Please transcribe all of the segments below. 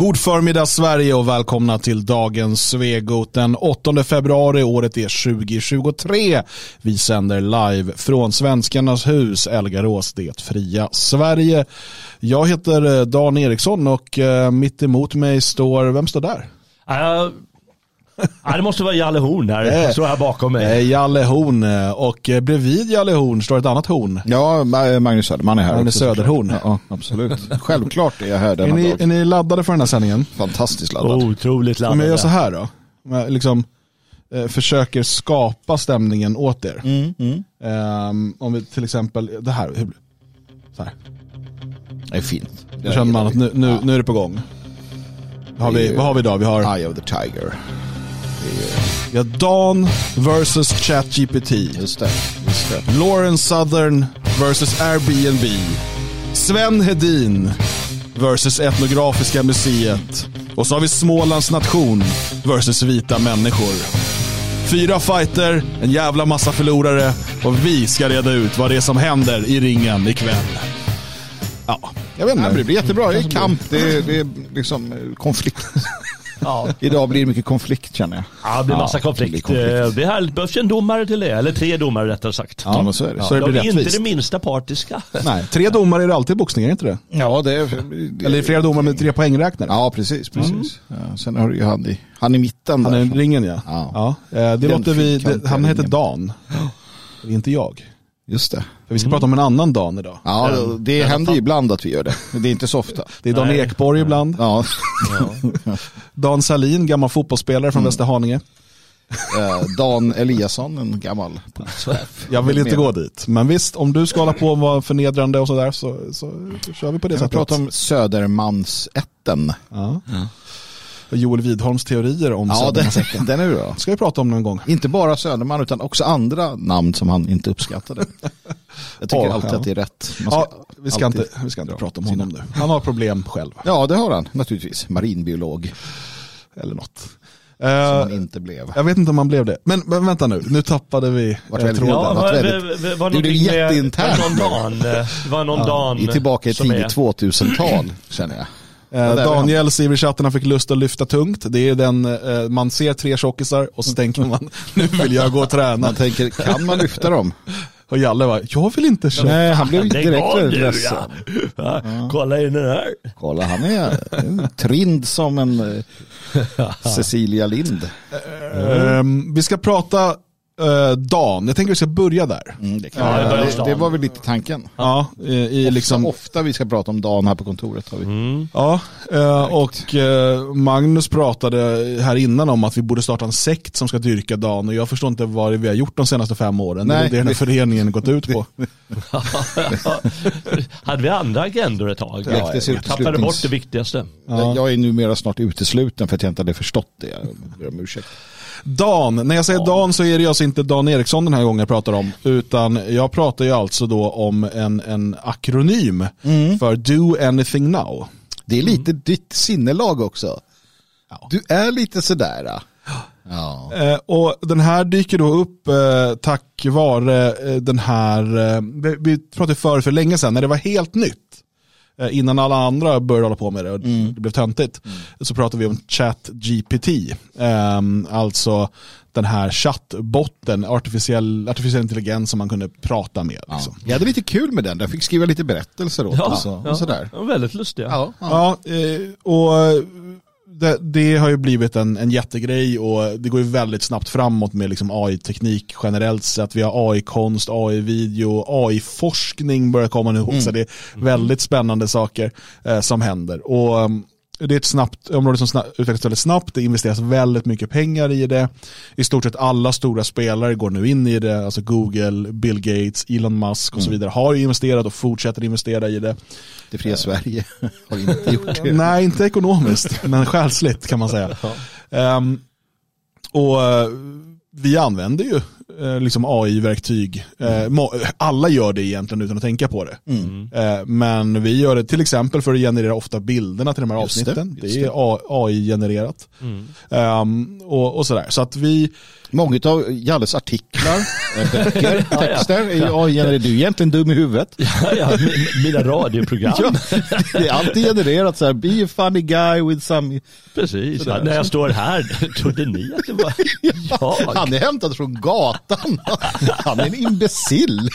God förmiddag Sverige och välkomna till dagens Svegot den 8 februari. Året är 2023. Vi sänder live från Svenskarnas hus, Elgarås, det fria Sverige. Jag heter eh, Dan Eriksson och eh, mitt emot mig står, vem står där? Uh, ja, det måste vara Jalle Horn här, står här bakom mig. Eh, Jalle Horn och bredvid Jalle Horn står ett annat horn. Ja, Magnus Söderman är här. Magnus Söderhorn. Ja, absolut. Självklart är jag här denna är ni, dag. är ni laddade för den här sändningen? Fantastiskt laddad. Otroligt laddad. Om jag gör så här då. Om jag liksom eh, försöker skapa stämningen åt er. Mm, mm. Um, om vi till exempel, det här, hur, så här. Det är fint. Då känner man att nu, nu, nu är det på gång. Vad har vi, vad har vi idag? Vi har, Eye of the Tiger. Vi har Dawn versus ChatGPT. Just det. Just det. Lawrence Southern versus Airbnb. Sven Hedin versus Etnografiska museet. Och så har vi Smålands nation versus vita människor. Fyra fighter, en jävla massa förlorare och vi ska reda ut vad det är som händer i ringen ikväll. Ja, jag vet inte. det blir jättebra. Det är kamp. Det är, det är liksom eh, konflikt. Ja. Idag blir det mycket konflikt känner jag. Ja, det blir massa Ja, konflikt. det konflikt. Det här behövs en domare till det, eller tre domare rättare sagt. Ja, men så är det. Så det De blir är inte det minsta partiska. Nej, tre domare är det alltid i boxning, är det inte det? Ja, det är... Det, Eller flera domare med tre poängräknare. Ja, precis. precis. Ja, sen har du ju han i, han i mitten Han är där. i ringen ja. Ja. ja. eh, det Den låter vi, det, han heter. Dan. Det är inte jag. Just det. För vi ska prata om en annan Dan idag. Ja, det händer ju ibland att vi gör det. Det är inte så ofta. Det är Dan Nej. Ekborg ibland. Ja, Dan Salin, gammal fotbollsspelare från Västerhaninge. eh, Dan Eliasson, en gammal polischef. Jag vill inte gå dit. Men visst, om du ska hålla på och vara förnedrande och sådär så, så, så kör vi på det sättet. pratar om Södermansätten. Ja. Och Joel Widholms teorier om Ja, den, Södermansätten. den är bra. ska vi prata om någon gång. Inte bara Söderman utan också andra namn som han inte uppskattade. Jag tycker Ja, alltid ja. att det är rätt. Ja, vi ska, inte, vi ska inte prata om honom nu. Han har problem själv. Ja, det har han naturligtvis. Marinbiolog, Eller något. som Eh, han inte blev. jag vet inte om han blev det. Men, men vänta nu, nu tappade vi Vart eh, väldigt- tråden. Ja, var, varit var, väldigt- var, var Det blev jätteinternt. var någon Dan, eh, det var någon Dan Vi är tillbaka i är- tidigt 2000-tal, känner jag. Eh, Daniel skriver i chatten han fick lust att lyfta tungt. Det är den, eh, man ser tre tjockisar och så tänker man, nu vill jag gå och träna. Man tänker, kan man lyfta dem? Och Jalle var, jag vill inte köra. Nej, han blev direkt ledsen. ja. Ja, Kolla in den här. Kolla, han är trind som en eh, Cecilia Lind. Ehm, vi ska prata eh, Dan, jag tänker vi ska börja där. Mm, det, Ja, det det, var väl lite tanken. Ja, eh, i Liksom... liksom, Ofta vi ska prata om dagen här på kontoret. Har vi. Mm. ja, eh, och eh, Magnus pratade här innan om att vi borde starta en sekt som ska dyrka Dan och jag förstår inte vad vi har gjort de senaste fem åren. det är Nej, det den här föreningen gått ut på. Hade vi andra agendor ett tag? Ja. Jag tappade bort det viktigaste. Ja. Jag är numera snart utesluten för att jag inte hade förstått det. Jag ber om ursäkt. Dan, när jag säger Dan så är det alltså inte Dan Eriksson den här gången jag pratar om. Utan jag pratar ju alltså då om en, en akronym för Do Anything Now. Det är lite ditt sinnelag också. Du är lite sådär. Ja. Eh, och den här dyker då upp eh, tack vare eh, den här, eh, vi, vi pratade för för länge sedan när det var helt nytt. Eh, innan alla andra började hålla på med det och det blev töntigt. Så pratade vi om ChatGPT. Eh, alltså den här chattbotten, artificiell, artificiell intelligens som man kunde prata med. Liksom. Jag hade lite kul med den. Jag fick skriva lite berättelser åt och, så, och sådär. Ja, väldigt lustiga. Ja, ja. Ja, eh, och det, det har ju blivit en, en jättegrej och det går ju väldigt snabbt framåt med liksom AI-teknik generellt sett. Vi har AI-konst, AI-video, AI-forskning börjar komma nu så det är väldigt spännande saker eh, som händer. Och um, det är ett snabbt område som snabbt, utvecklas väldigt snabbt, det investeras väldigt mycket pengar i det. I stort sett alla stora spelare går nu in i det, alltså Google, Bill Gates, Elon Musk och så vidare har ju investerat och fortsätter investera i det. Det fria Sverige har inte gjort det. Nej, inte ekonomiskt, men själsligt kan man säga. Ehm, och eh, vi använder ju eh, liksom AI-verktyg. Eh, må- alla gör det egentligen utan att tänka på det. Eh, men vi gör det till exempel för att generera ofta bilderna till de här Just det, avsnitten. Det, just är AI-genererat. Ehm, och, och sådär. Så att vi, Många av Jalles artiklar, böcker, texter är ju AI-genererade. Du är egentligen dum i huvudet. Ja, ja, mi- mina radioprogram. Ja, det är alltid genererat så här, be a funny guy with some... Precis. Ja, när jag står här, trodde ni att det var jag? Han är hämtad från gatan. Han är en imbecill.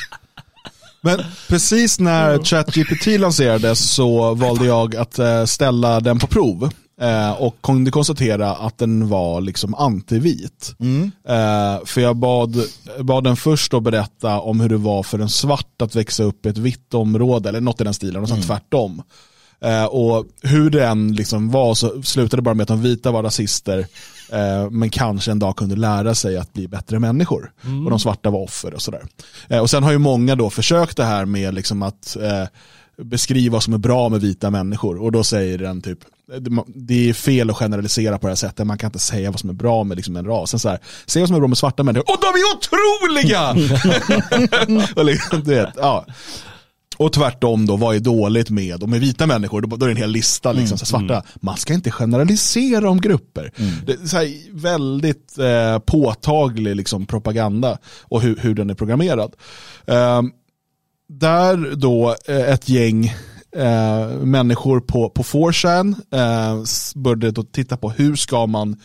Men precis när ChatGPT lanserades så valde jag att eh, ställa den på prov. Eh, och kunde konstatera att den var liksom antivit. Eh, för jag bad, bad den först att berätta om hur det var för en svart att växa upp i ett vitt område, eller något i den stilen, och sen tvärtom. Eh, och hur den liksom var så slutade bara med att de vita var rasister, eh, men kanske en dag kunde lära sig att bli bättre människor. Och de svarta var offer och sådär. Eh, och sen har ju många då försökt det här med liksom att beskriva vad som är bra med vita människor. Och då säger den typ, det- det är fel att generalisera på det här sättet, man kan inte säga vad som är bra med liksom en ras. Sen så här, säg vad som är bra med svarta människor, och de är otroliga! och liksom, du vet, ja. Och tvärtom då, vad är dåligt med, och med vita människor, då, då är det en hel lista, liksom, så här, svarta, man ska inte generalisera om grupper. Det är så här, väldigt eh, påtaglig liksom, propaganda och hur, hur den är programmerad. Ehm, där då eh, ett gäng eh, människor på, på 4chan eh, började då titta på hur ska man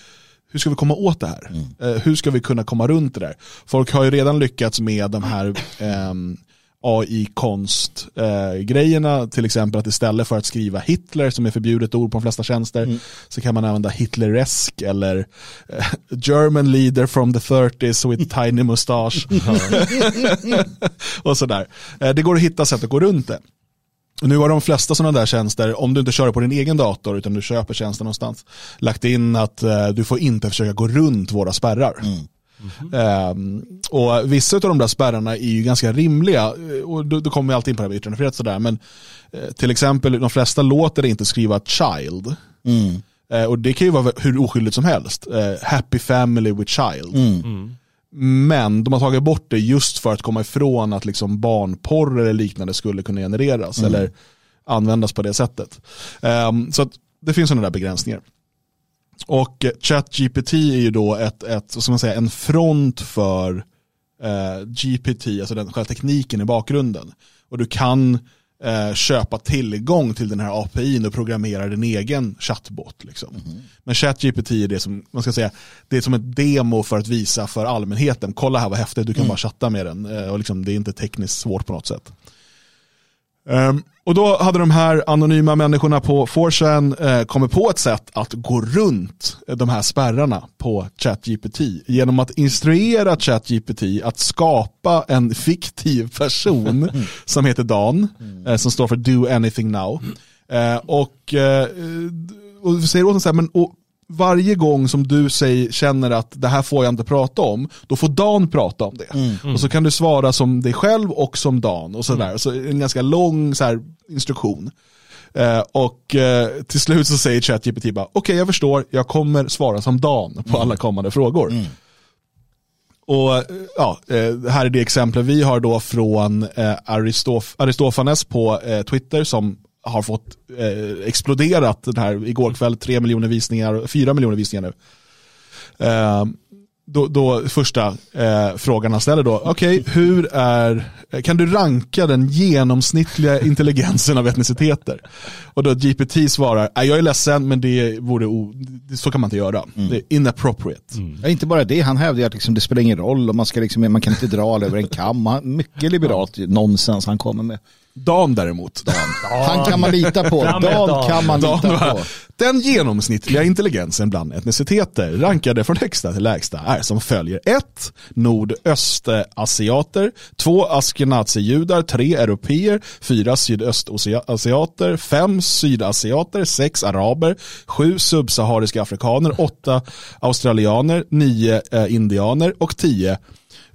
hur ska vi komma åt det här? Eh, hur ska vi kunna komma runt det där? Folk har ju redan lyckats med de här ehm, AI-konst-grejerna, till exempel att istället för att skriva Hitler, som är förbjudet ord på de flesta tjänster, så kan man använda Hitleresk eller eh, German leader from the 30s with tiny mustache. och sådär. Eh, det går att hitta sätt att gå runt det. Nu har de flesta sådana där tjänster, om du inte kör det på din egen dator utan du köper tjänsten någonstans, lagt in att eh, du får inte försöka gå runt våra spärrar. Ehm, och vissa av de där spärrarna är ju ganska rimliga eh, och då, då kommer vi alltid in på det här med yttrandefrihet sådär. Men eh, till exempel, de flesta låter inte skriva child. Eh, och det kan ju vara hur oskyldigt som helst. Eh, happy family with child. Men de har tagit bort det just för att komma ifrån att liksom barnporr eller liknande skulle kunna genereras eller användas på det sättet. Ehm, så det finns sådana där begränsningar. Och ChatGPT är ju då ett, ett, ska man säga, en front för eh, GPT, alltså den själva tekniken i bakgrunden. Och du kan eh, köpa tillgång till den här API och programmera din egen chatbot. Liksom. Men ChatGPT är det som, man ska säga, det är som ett demo för att visa för allmänheten, kolla här vad häftigt, du kan bara chatta med den. Eh, och liksom, det är inte tekniskt svårt på något sätt. Ehm, och då hade de här anonyma människorna på 4chan eh, kommit på ett sätt att gå runt de här spärrarna på ChatGPT genom att instruera ChatGPT att skapa en fiktiv person som heter Dan, eh, som står för Do Anything Now. Eh, och, eh, och säger åt dem så här, men och, varje gång som du säger, känner att det här får jag inte prata om, då får Dan prata om det. Och så kan du svara som dig själv och som Dan. Och sådär. Så en ganska lång så här, instruktion. Eh, och eh, till slut så säger ChatGPT bara, okej jag förstår, jag kommer svara som Dan på alla kommande frågor. Och eh, ja, eh, här är det exempel vi har då från eh, Aristof Aristofanes på Twitter som har fått eh, exploderat den här igår kväll, 3 miljoner visningar, 4 miljoner visningar nu. Eh, då, då första eh, frågan han ställer då, okej, hur är, kan du ranka den genomsnittliga intelligensen av etniciteter? Och då GPT svarar, "Nej, jag är ledsen men det vore o, så kan man inte göra. Det är inappropriate. Ja, inte bara det, han hävdar att liksom, det spelar ingen roll och man, ska liksom, man kan inte dra över en kam. Mycket liberalt nonsens han kommer med. Dan däremot. Han kan man lita på. Dan Dan. kan man Dan lita på. Den genomsnittliga intelligensen bland etniciteter rankade från högsta till lägsta är som följer 1. Nordöstasiater 2. Askenazi-judar 3. Europeer 4. Sydöstasiater 5. Sydasiater 6. Araber 7. Subsahariska afrikaner 8. Australianer 9. Eh, indianer och 10.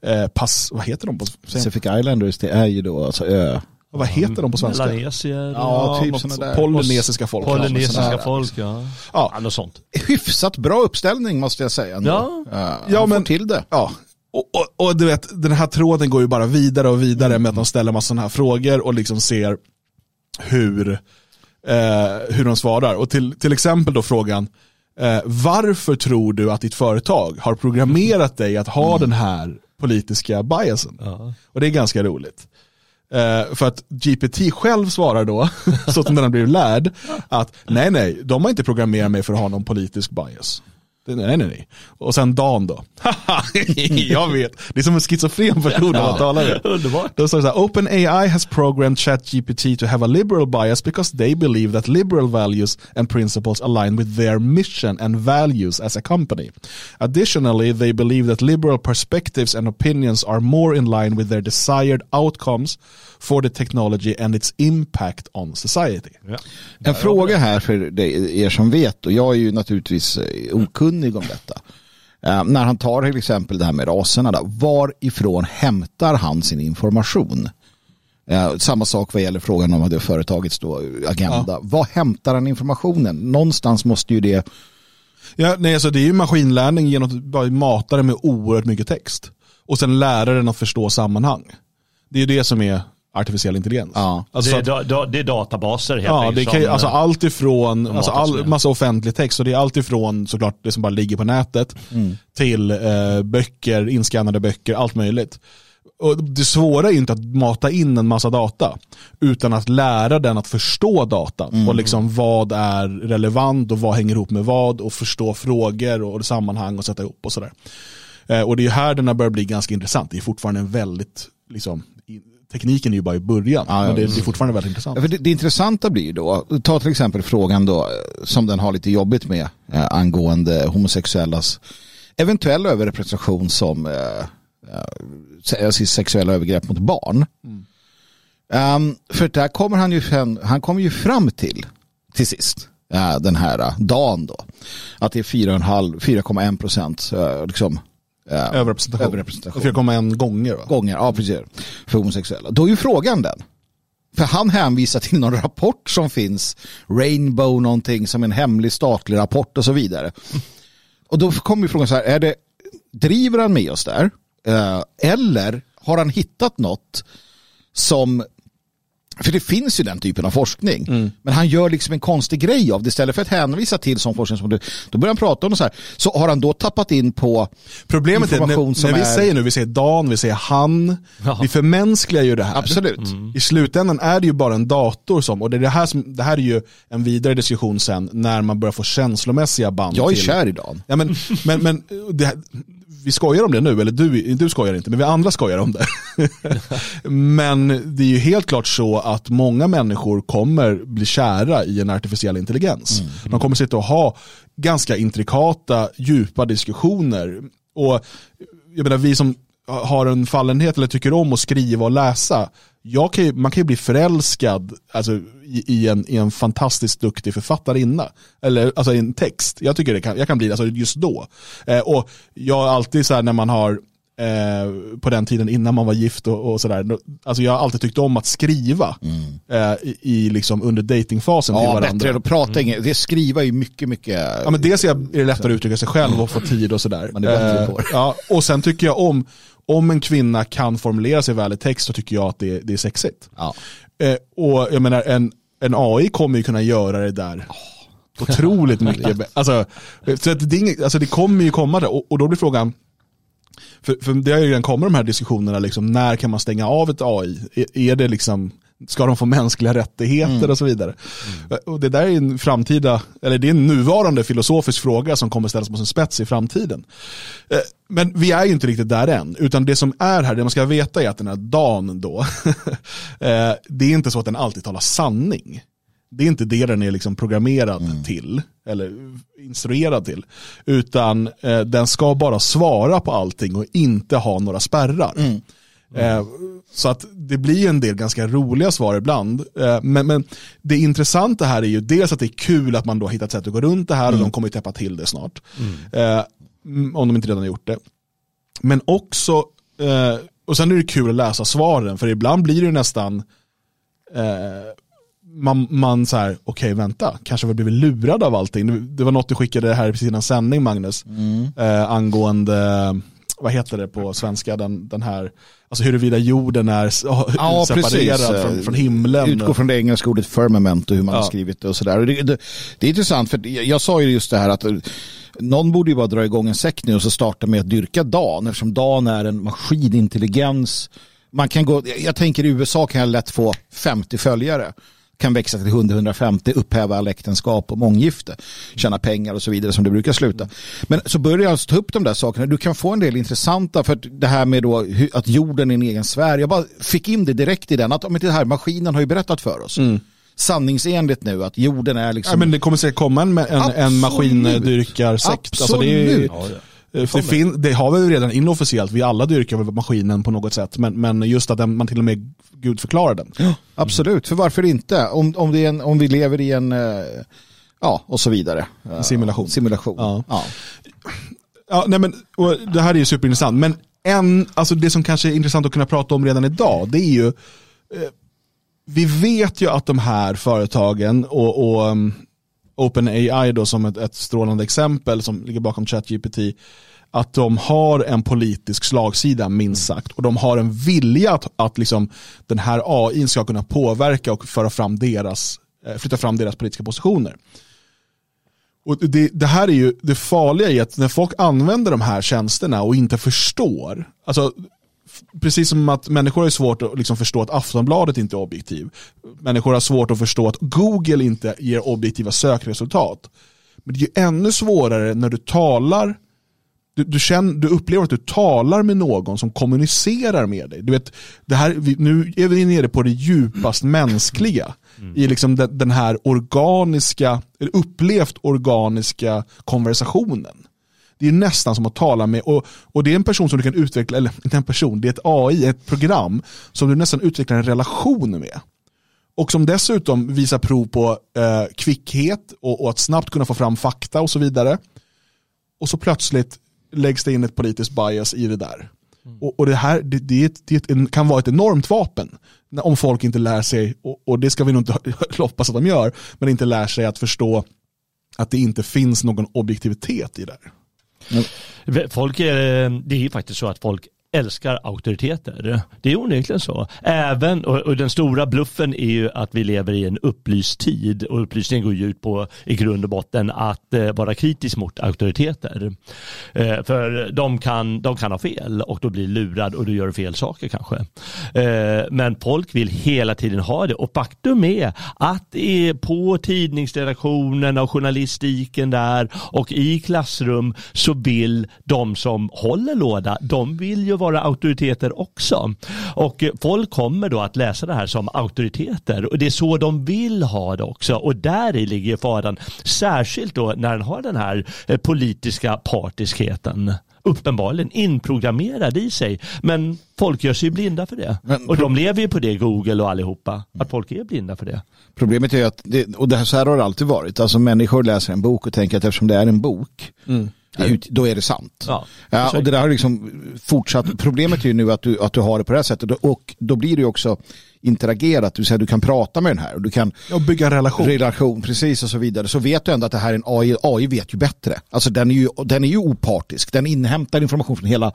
Eh, pass, vad heter de på Pacific Islanders, det är ju då alltså ö. Vad heter de på svenska? Melanesier. Ja, typ något såna så- där. Polynesiska folk. Polynesiska folk, ja. Ja. Något sånt. Hyfsat bra uppställning måste jag säga. Ändå. Ja. Ja, men- får till det. Ja, Och, och, och, du vet, den här tråden går ju bara vidare och vidare med att de ställer massa sådana här frågor och liksom ser hur, eh, hur de svarar. Och till, till exempel då frågan, eh, varför tror du att ditt företag har programmerat dig att ha mm. den här politiska biasen? Ja. Och det är ganska roligt. Uh, för att GPT själv svarar då, så som den har blivit lärd, att nej nej, de har inte programmerat mig för att ha någon politisk bias. Nej, nej, nej. Och sen Dan då. jag vet. Det är som en schizofren person när man talar. Underbart. Då står det så här, OpenAI has programmed ChatGPT to have a liberal bias because they believe that liberal values and principles align with their mission and values as a company. Additionally, they believe that liberal perspectives and opinions are more in line with their desired outcomes for the technology and its impact on society. Ja. En fråga här för er som vet och jag är ju naturligtvis eh, okunnig om detta. Uh, när han tar till exempel det här med raserna, då, varifrån hämtar han sin information? Uh, samma sak vad gäller frågan om det företagets då, agenda. Ja. Var hämtar han informationen? Någonstans måste ju det... Ja, nej, alltså det är ju maskinlärning genom att bara mata det med oerhört mycket text. Och sen lära den att förstå sammanhang. Det är ju det som är artificiell intelligens. Ja. Alltså, det, är, da, det är databaser helt Ja, det kan, alltså allt ifrån, alltså all, massa offentlig text, och det är allt ifrån såklart det som bara ligger på nätet mm. till eh, böcker, inskannade böcker, allt möjligt. Och det svåra är inte att mata in en massa data, utan att lära den att förstå datan mm. och liksom vad är relevant och vad hänger ihop med vad och förstå frågor och sammanhang och sätta ihop och sådär. Eh, och det är här den har börjat bli ganska intressant. Det är fortfarande en väldigt liksom, tekniken är ju bara i början. Ja, men det, det, är fortfarande väldigt intressant. För det, det intressanta blir då, ta till exempel frågan då som den har lite jobbigt med eh, angående homosexuellas eventuell överrepresentation som eh, eh, sexuella övergrepp mot barn. Mm. Um, för där kommer han ju, han kommer ju fram till, till sist, uh, den här uh, dagen då, att det är 4,1 procent uh, liksom, Eh, överrepresentation. överrepresentation. 4,1 gånger va? Gånger, ja precis. För homosexuella. Då är ju frågan den. För han hänvisar till någon rapport som finns. Rainbow någonting som en hemlig statlig rapport och så vidare. Och då kommer ju frågan så här, är det, driver han med oss där? Eh, eller har han hittat något som för det finns ju den typen av forskning. Mm. Men han gör liksom en konstig grej av det. Istället för att hänvisa till som forskningsmodell, då börjar han prata om det så här. Så har han då tappat in på Problemet information är, när, som när vi är... säger nu, vi säger Dan, vi säger han, ja. vi förmänskligar ju det här. Absolut. Mm. I slutändan är det ju bara en dator som, och det, är det, här som, det här är ju en vidare diskussion sen när man börjar få känslomässiga band. Jag är till... kär i Dan. Ja, men, men, men det, vi skojar om det nu, eller du, du skojar inte, men vi andra skojar om det. men det är ju helt klart så att många människor kommer bli kära i en artificiell intelligens. Mm. De kommer sitta och ha ganska intrikata, djupa diskussioner. Och jag menar, vi som har en fallenhet eller tycker om att skriva och läsa, kan ju, man kan ju bli förälskad alltså, i, i, en, i en fantastiskt duktig författarinna. Eller alltså i en text. Jag tycker det kan, jag kan bli alltså, just då. Eh, och jag har alltid så här när man har Eh, på den tiden innan man var gift och, och sådär. Alltså jag har alltid tyckt om att skriva mm. eh, i, i, liksom under datingfasen ja, till varandra. bättre att prata. Mm. Det skriva är ju mycket, mycket... Ja, men dels är det lättare att uttrycka sig själv och få tid och sådär. Man är eh, ja, och sen tycker jag om, om en kvinna kan formulera sig väl i text så tycker jag att det, det är sexigt. Ja. Eh, och jag menar, en, en AI kommer ju kunna göra det där oh. otroligt mycket. alltså, så att det, alltså det kommer ju komma där och, och då blir frågan, för, för det har ju redan kommit de här diskussionerna, liksom, när kan man stänga av ett AI? Är, är det liksom, ska de få mänskliga rättigheter mm. och så vidare? Mm. Och det där är en framtida, eller det är en nuvarande filosofisk fråga som kommer ställas på sin spets i framtiden. Eh, men vi är ju inte riktigt där än, utan det som är här, det man ska veta är att den här dagen då, eh, det är inte så att den alltid talar sanning. Det är inte det den är liksom programmerad mm. till, eller instruerad till. Utan eh, den ska bara svara på allting och inte ha några spärrar. Mm. Mm. Eh, så att det blir en del ganska roliga svar ibland. Eh, men, men, det intressanta här är ju dels att det är kul att man då har hittat sätt att gå runt det här och mm. de kommer ju täppa till det snart. Mm. Eh, om de inte redan har gjort det. Men också, och sen är det kul att läsa svaren för ibland blir det nästan man, man så här, okej okay, vänta, kanske har vi blivit lurade av allting. Det, var något du skickade här precis innan sändning Magnus, mm. eh, angående vad heter det på svenska, den, den här, alltså huruvida jorden är ja, separerad precis. Från, från himlen. Utgår från det engelska ordet firmament och hur man ja. har skrivit det och sådär. Det, det, det är intressant för jag sa ju just det här att någon borde ju bara dra igång en sekt nu och så starta med att dyrka Dan eftersom Dan är en maskinintelligens. Man kan gå, jag tänker i USA kan jag lätt få 50 följare kan växa till 100-150, upphäva all äktenskap och månggifte, tjäna pengar och så vidare som det brukar sluta. Men så börjar jag alltså ta upp de där sakerna. Du kan få en del intressanta för det här med då att jorden är en egen sfär. Jag bara fick in det direkt i den att men det här maskinen har ju berättat för oss. Mm sanningsenligt nu att jorden är liksom... Ja, men det kommer säkert komma en, en, en maskindyrkarsekt. Alltså det, är, ja, det, fin, det har vi redan inofficiellt, vi alla dyrkar väl maskinen på något sätt, men, men just att den, man till och med Gud förklarar den. Ja, absolut, för varför inte? Om, om, det en, om vi lever i en, eh, ja och så vidare. Simulation. Simulation. Ja. Ja. ja nej men, det här är ju superintressant, men en, alltså det som kanske är intressant att kunna prata om redan idag, det är ju eh, vi vet ju att de här företagen och, och um, OpenAI då som ett, ett strålande exempel som ligger bakom ChatGPT att de har en politisk slagsida minst sagt och de har en vilja att, att liksom, den här AI ska kunna påverka och föra fram deras, eh, flytta fram deras politiska positioner. Och det, det, här är ju det farliga i att när folk använder de här tjänsterna och inte förstår, alltså precis som att människor har svårt att liksom förstå att Aftonbladet inte är objektiv. Människor har svårt att förstå att Google inte ger objektiva sökresultat. Men det är ju ännu svårare när du talar du, du, känner, du upplever att du talar med någon som kommunicerar med dig. Du vet, det här, nu är vi nere på det djupast mänskliga. Mm. I liksom den, den här organiska, upplevt organiska konversationen. Det är nästan som att tala med, och, och det är en person som du kan utveckla, eller inte en person, det är ett AI, ett program som du nästan utvecklar en relation med. Och som dessutom visar prov på eh, kvickhet och, och, att snabbt kunna få fram fakta och så vidare. Och så plötsligt läggs det in ett politiskt bias i det där. Mm. Och, och, det här det, det, det, kan vara ett enormt vapen om folk inte lär sig, och, och det ska vi nog inte hoppas att de gör, men inte lär sig att förstå att det inte finns någon objektivitet i det. Folk är, det är ju faktiskt så att folk älskar auktoriteter. Det är onekligen så. Även, och, och, den stora bluffen är ju att vi lever i en upplyst tid och upplysningen går ju ut på i grund och botten att eh, vara kritisk mot auktoriteter. Eh, för de kan, de kan ha fel och då blir lurad och du gör fel saker kanske. Eh, men folk vill hela tiden ha det och faktum är att på tidningsredaktionerna och journalistiken där och i klassrum så vill de som håller låda, de vill ju vara auktoriteter också. Och folk kommer då att läsa det här som auktoriteter och det är så de vill ha det också och där i ligger faran. Särskilt då när den har den här eh, politiska partiskheten uppenbarligen inprogrammerad i sig. Men folk gör sig blinda för det. Men, och de lever ju på det, Google och allihopa, att folk är blinda för det. Problemet är att, det, och det här, så här har det alltid varit, alltså människor läser en bok och tänker att eftersom det är en bok mm ut, då är det sant. Ja, ja, och det där har liksom fortsatt. Problemet är ju nu att du, att du har det på det här sättet och då blir det ju också interagerat, vill säga du kan prata med den här och du kan och bygga en relation. relation. Precis och så vidare. Så vet du ändå att det här är en AI, AI vet ju bättre. Alltså den är ju, den är ju opartisk, den inhämtar information från hela,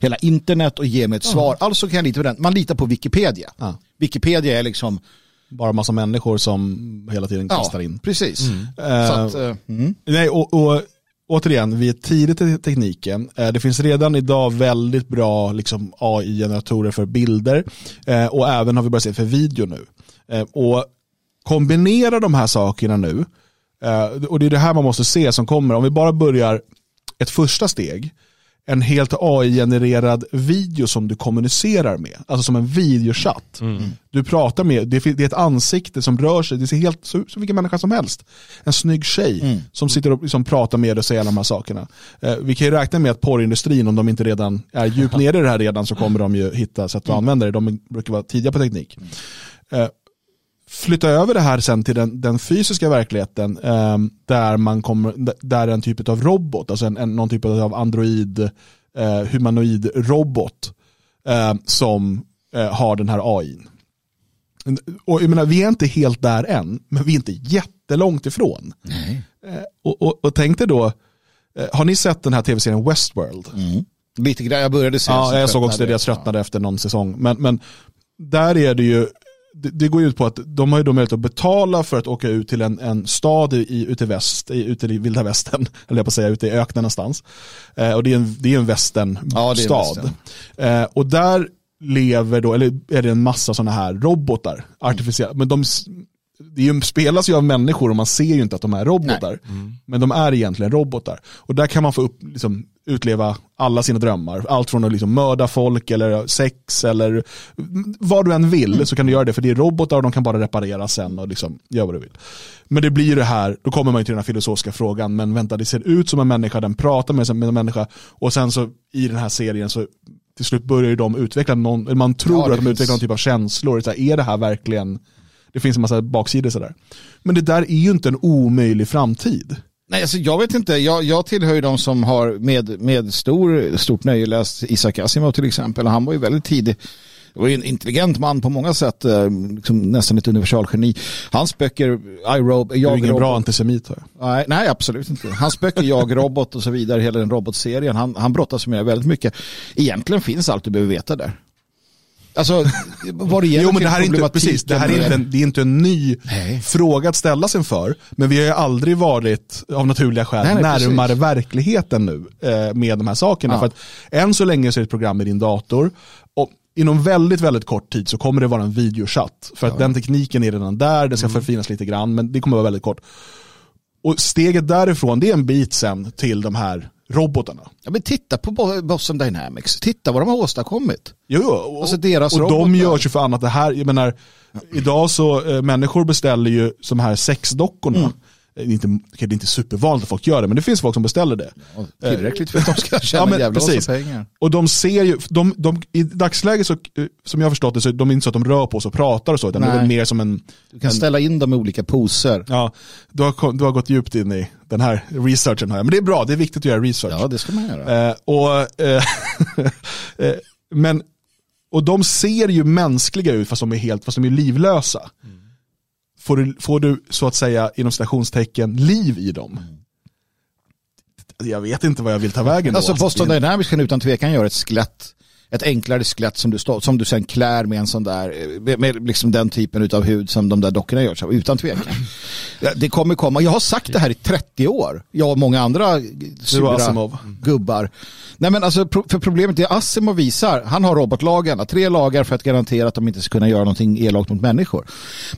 hela internet och ger mig ett svar. Alltså kan jag lita på den. Man litar på Wikipedia. Ja. Wikipedia är liksom bara massa människor som hela tiden kastar ja, in. Precis. Mm. Uh, att, uh, mm. Nej, och, och återigen, vi är tidigt i tekniken. Eh, det finns redan idag väldigt bra liksom, AI-generatorer för bilder eh, och även har vi börjat se för video nu. Eh, och kombinera de här sakerna nu, och det är det här man måste se som kommer. Om vi bara börjar ett första steg, en helt AI-genererad video som du kommunicerar med. Alltså som en videochatt. Mm. Du pratar med, det är ett ansikte som rör sig, det ser helt som vilken människa som helst. En snygg tjej mm. som sitter och liksom pratar med dig och säger alla de här sakerna. Eh, vi kan ju räkna med att porrindustrin, om de inte redan är djupt nere i det här redan, så kommer de ju hitta sätt att mm. använda det. De brukar vara tidiga på teknik. Eh, flytta över det här sen till den, den fysiska verkligheten eh, där man kommer, där en typ av robot, alltså en, en, någon typ av android, eh, humanoid robot eh, som har den här AI. Och jag menar, vi är inte helt där än, men vi är inte jättelångt ifrån. Eh, och, och, och tänk dig då, eh, har ni sett den här tv-serien Westworld? Mm. Lite grann, jag började se Ja, jag såg också det, jag tröttnade efter någon säsong. Men, men där är det ju, det, det går ju ut på att de har ju då möjlighet att betala för att åka ut till en, en stad i, ute i väst, i, ute i vilda västern, eller jag på att säga, ute i öknen någonstans. Eh, och det är en, det är en västernstad. Ja. Eh, och där lever då, eller är det en massa sådana här robotar, artificiella, men de det spelas ju av människor och man ser ju inte att de är robotar. Men de är egentligen robotar. Och där kan man få upp, liksom, utleva alla sina drömmar. Allt från att liksom mörda folk eller sex eller vad du än vill så kan du göra det. För det är robotar och de kan bara reparera sen och liksom göra vad du vill. Men det blir ju det här, då kommer man ju till den här filosofiska frågan. Men vänta, det ser ut som en människa, den pratar med, med en människa. Och sen så i den här serien så till slut börjar ju de utveckla någon, man tror Ja, att de finns- utvecklar någon typ av känslor. Så här, är det här verkligen det finns en massa baksidor sådär. Men det där är ju inte en omöjlig framtid. Nej, alltså jag vet inte. Jag, jag tillhör ju de som har med, med stor, stort nöje läst Isaac Asimov till exempel. Han var ju väldigt tidig. Det var ju en intelligent man på många sätt, eh, liksom nästan ett universalgeni. Hans böcker, iRob, Du är jag, ingen Robot- bra antisemit. Här. Nej, nej, absolut inte. Hans böcker, Jag, Robot och så vidare, hela den robotserien, han, han brottas med väldigt mycket. Egentligen finns allt du behöver veta där. Alltså, vad det gäller Jo men det här är inte, precis, det här är inte, en, det är inte en ny Nej. fråga att ställa sig för. Men vi har ju aldrig varit, av naturliga skäl, Nej, nej, närmare precis. verkligheten nu eh, med de här sakerna. Ja. För att än så länge så är det ett program i din dator. Och inom väldigt, väldigt kort tid så kommer det vara en videochatt. För att den tekniken är redan där, det ska Mm. förfinas lite grann, men det kommer vara väldigt kort. Och steget därifrån, det är en bit sen till de här robotarna. Ja, men titta på Bo- Boston Dynamics, titta vad de har åstadkommit. Jo, jo, och, Alltså deras och de görs ju för annat. Det här, jag menar, idag så, eh, människor beställer ju de här sexdockorna. Mm. Är inte, okej, det är inte supervanligt att folk gör det, men det finns folk som beställer det. Och Tillräckligt för att de ska tjäna Ja, men jävla precis. massa pengar. Och de ser ju, de, de, i dagsläget så, eh, som jag har förstått det, så är de inte så att de rör på sig och pratar och så, utan det är Nej. väl mer som en, Du kan ställa in dem i olika poser. ja, du har, du har gått djupt in i den här researchen här. Men det är bra, det är viktigt att göra research. Ja, det ska man göra. Eh, och, eh, eh, men, och de ser ju mänskliga ut fast de är, helt, fast de är livlösa. Får, du, får du så att säga inom citationstecken liv i dem? Jag vet inte vad jag vill ta vägen då. Alltså Boston Dynamics kan utan tvekan göra ett skelett. Ett enklare skelett som du, som du sen klär med en sån där, eh, med, liksom den typen av hud som de där dockorna görs av, utan tvekan. Det kommer komma, jag har sagt det här i 30 år, jag och många andra sura Asimov. gubbar. Nej men alltså, för problemet är Asimov visar, han har robotlagarna, tre lagar för att garantera att de inte ska kunna göra någonting elakt mot människor.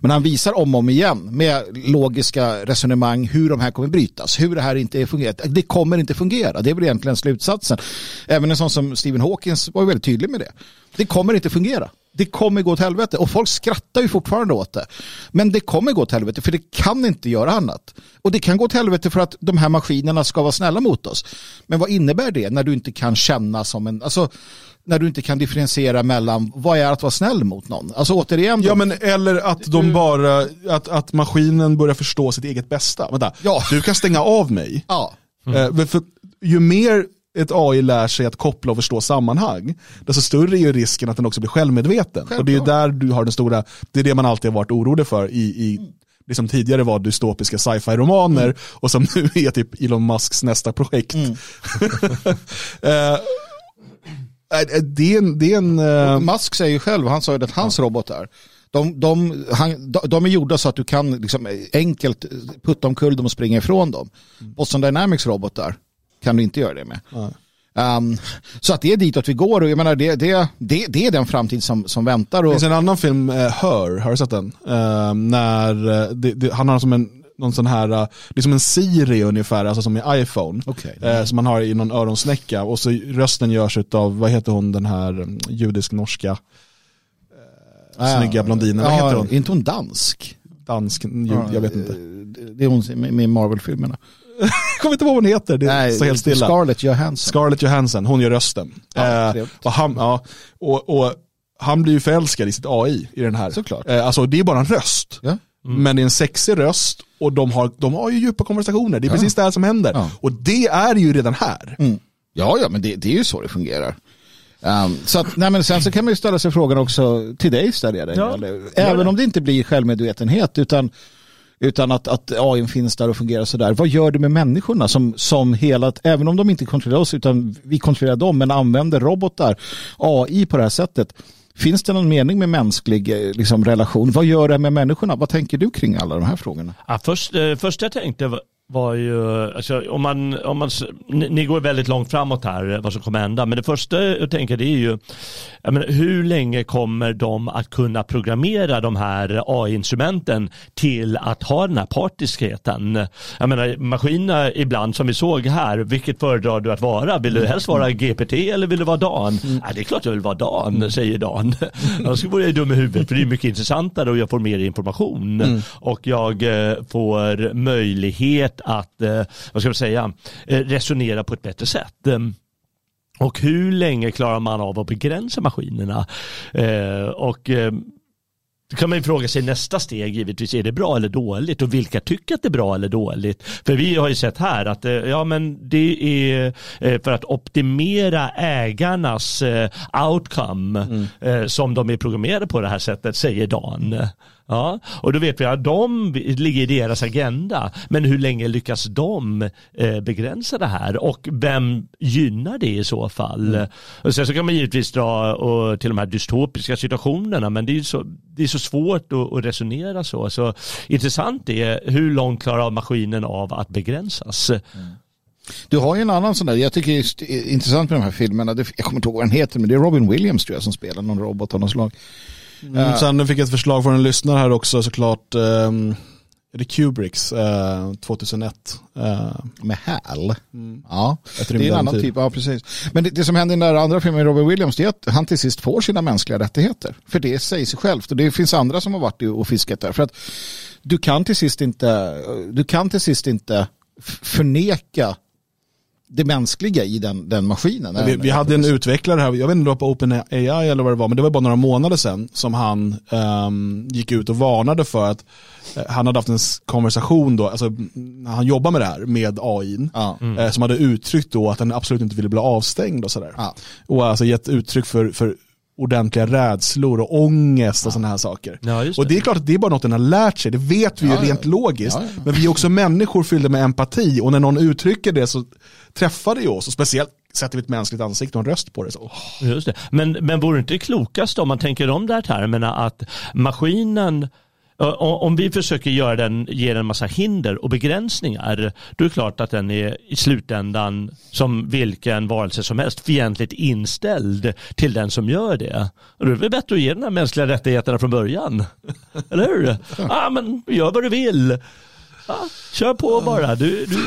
Men han visar om och om igen med logiska resonemang hur de här kommer brytas, hur det här inte är fungerat. Det kommer inte fungera, det är väl egentligen slutsatsen. Även en sån som Stephen Hawkins var ju väldigt tydlig med det. Det kommer inte fungera. Det kommer gå åt helvete och folk skrattar ju fortfarande åt det. Men det kommer gå åt helvete för det kan inte göra annat. Och det kan gå åt helvete för att de här maskinerna ska vara snälla mot oss. Men vad innebär det när du inte kan känna som en, alltså när du inte kan differentiera mellan vad är att vara snäll mot någon? Alltså återigen, då, Ja men eller att de bara, att, att maskinen börjar förstå sitt eget bästa. Vänta, Ja. du kan stänga av mig. ja, men för ju mer ett AI lär sig att koppla och förstå sammanhang, desto större är ju risken att den också blir självmedveten. Och det är där du har den stora, det är det man alltid har varit orolig för i, i det som tidigare var dystopiska sci-fi-romaner och som nu är typ Elon Musks nästa projekt. Eh, eh, det är en, det är en eh, Musk säger ju själv, han sa ju att hans robotar, de, de, han, de, de är gjorda så att du kan liksom enkelt putta omkull dem och springa ifrån dem. Boston Dynamics robotar kan du inte göra det med. Ja. Um, så att det är ditåt vi går och jag menar det, det, det, det är den framtid som, som väntar. Det Och, finns en annan film, uh, Her, har du sett den? Eh, när eh, det, det, han har som en, någon sån här, uh, det är som en Siri ungefär, alltså som i iPhone. Okej. Eh, som man har i någon öronsnäcka och så rösten görs av, vad heter hon, den här um, judisk-norska Ah, snygga blondinen, vad heter hon? Är inte hon dansk? dansk, jag vet inte. Det är hon med, med Marvel-filmerna. Jag kommer inte ihåg vad hon heter, det står helt stilla. Scarlett Johansson. Scarlett Johansson, hon gör rösten. Ja, eh, och, han, ja, och, och han blir ju förälskad i sitt AI i den här. Såklart. Eh, alltså det är bara en röst. Ja. Men det är en sexig röst och de har, de har ju djupa konversationer. Det är Ja. precis det här som händer. Ja. Och det är ju redan här. Mm. Ja, ja, men det, det är ju så det fungerar. Um, så att, nej, men sen så kan man ju ställa sig frågan också till dig ställer jag dig. Ja. Även om det inte blir självmedvetenhet utan utan att, att AI finns där och fungerar sådär. Vad gör det med människorna som, som hela, även om de inte kontrollerar oss utan vi kontrollerar dem, men använder robotar, AI på det här sättet. Finns det någon mening med mänsklig eh, liksom, relation? Vad gör det med människorna? Vad tänker du kring alla de här frågorna? Ja, först, eh, först jag tänkte var, ju, alltså, om man, om man, ni, ni går väldigt långt framåt här eh, vad som kommer hända, men det första jag tänker det är ju, jag menar, hur länge kommer de att kunna programmera de här AI-instrumenten till att ha den här partiskheten? Jag menar, maskinerna ibland som vi såg här, vilket föredrar du att vara? Vill du helst vara GPT eller vill du vara Dan? Mm. Ja, det är klart jag vill vara Dan, säger Dan. Annars vore jag dum i huvudet, för det är mycket intressantare och jag får mer information mm. och jag eh, får möjlighet sätt att, eh, vad ska man säga, eh, resonera på ett bättre sätt. Ehm, och hur länge klarar man av att begränsa maskinerna? Eh, och då kan man ju fråga sig nästa steg givetvis, är det bra eller dåligt och vilka tycker att det är bra eller dåligt? För vi har ju sett här att ja men det är för att optimera ägarnas outcome mm. som de är programmerade på det här sättet, säger Dan. Ja, och då vet vi att de ligger i deras agenda. Men hur länge lyckas de eh, begränsa det här och vem gynnar det i så fall? Mm. Och sen så kan man givetvis dra och, till de här dystopiska situationerna men det är så, det är så svårt att, att resonera så. Så intressant är hur långt klarar maskinen av att begränsas? Mm. Du har ju en annan sån där, jag tycker det är intressant med de här filmerna, jag kommer inte ihåg vad den heter, men det är Robin Williams tror jag som spelar någon robot av något slag. Mm, sen fick jag ett förslag från en lyssnare här också såklart. Um, är det Kubricks uh, 2001? Uh, med Hal? Mm. Ja, det är en annan typ. typ. Ja, precis. Men det, det, som händer i den där andra filmen med Robin Williams det är att han till sist får sina mänskliga rättigheter. För det säger sig självt. Och det finns andra som har varit och fiskat där. För att du kan till sist inte, du kan till sist inte förneka det mänskliga i den, den maskinen. Vi, vi hade en utvecklare här, jag vet inte om det var på OpenAI eller vad det var, men det var bara några månader sedan som han um, gick ut och varnade för att uh, han hade haft en konversation då, alltså när han jobbar med det här med AI, ja. mm. uh, som hade uttryckt då att han absolut inte ville bli avstängd och sådär. Ja. Och alltså gett uttryck för, för ordentliga rädslor och ångest och ja. sådana här saker. Ja, det. Och det är klart att det är bara något den har lärt sig, det vet vi ju rent logiskt. Men vi är också människor fyllda med empati och när någon uttrycker det så träffar det ju oss och speciellt sätter vi ett mänskligt ansikte och en röst på det. Så. Just det. Men, men vore det inte klokast om man tänker om de där termerna att maskinen om vi försöker göra den, ge den en massa hinder och begränsningar, då är det klart att den är i slutändan som vilken varelse som helst fientligt inställd till den som gör det. Och då är det väl bättre att ge den här mänskliga rättigheterna från början. Eller hur? Ja, ah, men gör vad du vill. Ja, kör på bara. Du, du...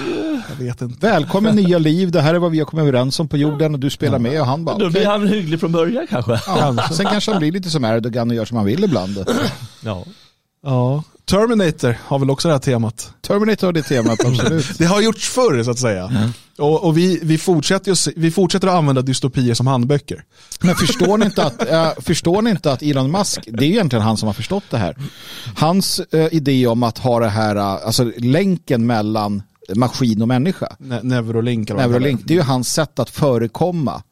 Jag vet inte. Välkommen nya liv. Det här är vad vi har kommit överens om på jorden och du spelar med och han bara. Då blir han hygglig från början kanske. Ja, sen kanske han blir lite som Erdogan och gör som han vill ibland. Ja. Ja, Terminator har väl också det här temat. Terminator har det temat, absolut. det har gjorts förr så att säga. Mm. Och, och, vi, vi, fortsätter att, vi fortsätter att använda dystopier som handböcker. Men förstår ni, inte att, äh, förstår ni inte att Elon Musk, det är egentligen han som har förstått det här. Hans äh, idé om att ha det här, äh, alltså länken mellan maskin och människa. Ne Neurolink. Neurolink, det är ju hans sätt att förekomma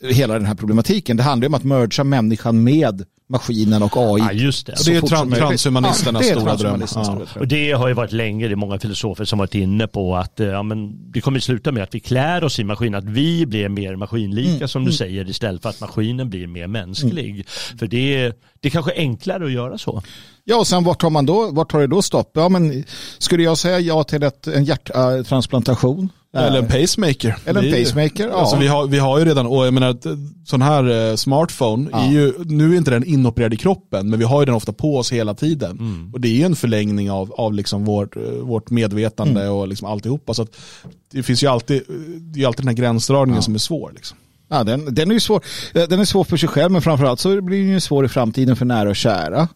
hela den här problematiken. Det handlar ju om att mergea människan med maskinen och AI. Ja, just det. Och det är tran transhumanisternas ja, stora dröm. Ja. Och det har ju varit länge, det är många filosofer som varit inne på att eh, ja, men det kommer att sluta med att vi klär oss i maskin, att vi blir mer maskinlika mm. som du mm. säger istället för att maskinen blir mer mänsklig. Mm. För det är, det är kanske enklare att göra så. Ja, och sen vart tar man då, vart tar det då stopp? Ja, men skulle jag säga ja till ett, en hjärttransplantation? Eller en pacemaker. Eller en pacemaker, ja. Alltså vi, har, vi har ju redan, och jag menar, sån här eh, smartphone, ja. är ju, nu är inte den inopererad i kroppen, men vi har ju den ofta på oss hela tiden. Mm. Och det är ju en förlängning av, av liksom vårt, eh, vårt medvetande mm. och liksom alltihopa. Så det finns ju alltid, det är alltid den här gränsdragningen ja. som är svår. Liksom. Ja, den, den, är ju svår. Eh, den är svår för sig själv, men framförallt så blir den ju svår i framtiden för nära och kära.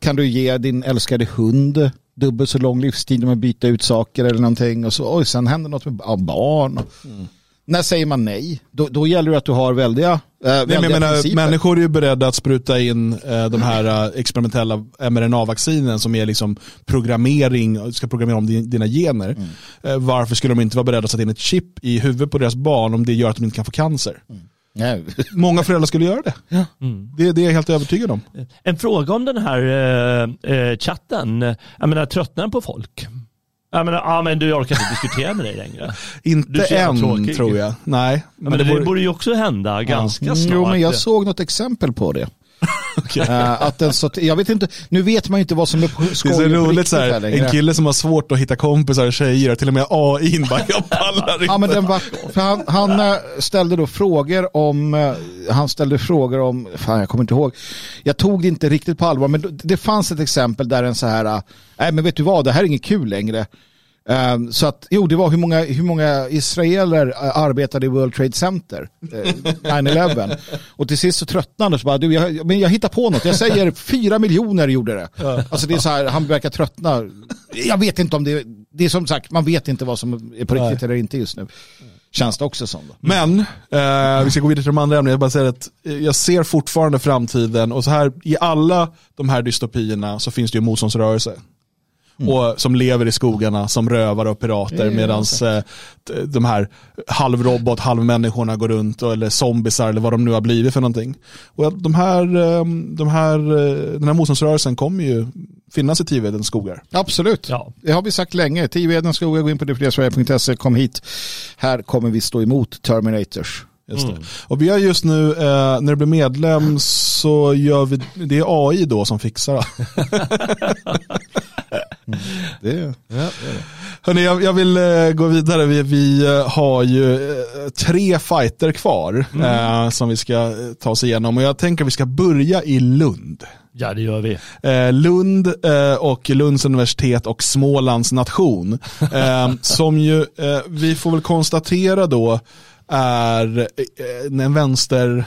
Kan du ge din älskade hund dubbelt så lång livstid om att byta ut saker eller någonting och så oj, sen händer något med barn. Mm. När säger man nej? Då, då gäller det att du har väldiga, väldiga nej, men menar, Människor är ju beredda att spruta in äh, de här äh, experimentella mRNA-vaccinen som är liksom programmering, ska programmera om dina gener. Mm. varför skulle de inte vara beredda att sätta in ett chip i huvudet på deras barn om det gör att de inte kan få cancer? Mm. Nej. Många föräldrar skulle göra det. Mm. Det, det är jag helt övertygad om. En fråga om den här eh, eh, chatten. Jag menar, tröttnar den på folk? Jag menar, ah, men du orkar inte diskutera med dig längre. Inte än tråkig. tror jag. Nej. Ja, men det, vore- borde ju också hända ganska Mm, snart. Jo, men jag såg något exempel på det. Okej. Eh, att den så, jag vet inte, nu vet man ju inte vad som är på Det är skoj så roligt så här här, en kille som har svårt att hitta kompisar och tjejer, till och med AI bara, jag pallar inte. Ja, men den var, han, han eh, ställde då frågor om, eh, han ställde frågor om, fan jag kommer inte ihåg, jag tog det inte riktigt på allvar, men det fanns ett exempel där en så här, nej men vet du vad, det här är inget kul längre. Eh, Så att, jo det var hur många, hur många israeler eh, arbetade i World Trade Center, eh, 9-11. Och till sist så tröttnade han så bara, du jag, men jag hittar på något, jag säger fyra miljoner gjorde det. Alltså det är så här, han verkar tröttna. Jag vet inte om det, det är som sagt, man vet inte vad som är på riktigt eller inte just nu. Känns det också som. Då. Men, eh, vi ska gå vidare till de andra ämnena. Jag bara säger att eh, jag ser fortfarande framtiden och så här i alla de här dystopierna så finns det ju motståndsrörelse. Och som lever i skogarna som rövare och pirater Ja, medan eh, de här halvrobot, halvmänniskorna går runt och, eller zombisar eller vad de nu har blivit för någonting. Och de här, eh, de här, eh, den här motståndsrörelsen kommer ju finnas i Tivedens skogar. Absolut. Ja. Det har vi sagt länge. Tivedens skogar, gå in på dfdsverige.se, kom hit. Här kommer vi stå emot Terminators. Just det. Och vi har just nu, eh, när du blir medlem så gör vi, det är AI då som fixar det. Det, Hörrni, jag, jag vill eh, gå vidare. Vi, vi eh, har ju eh, tre fighter kvar eh, som vi ska ta oss igenom. Och jag tänker att vi ska börja i Lund. Ja, det gör vi. Lund och Lunds universitet och Smålands nation. Som ju, vi får väl konstatera då, är en vänster...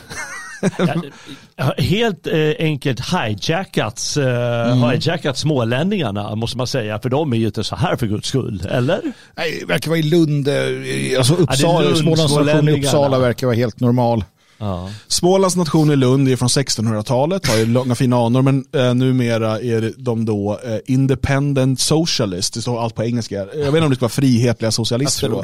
Ja, helt eh, enkelt hijackats, eh, hijackat smålänningarna måste man säga. För de är ju inte så här för guds skull, eller? nej, det verkar vara i Lund, eh, alltså Uppsala, Lund, Smålands nation i. Uppsala verkar vara helt normal. Ja. Smålands nation i Lund är från 1600-talet, har ju långa fina anor, men eh, numera är de då eh, independent socialist, det står allt på engelska. Jag vet inte om det ska vara frihetliga socialister då.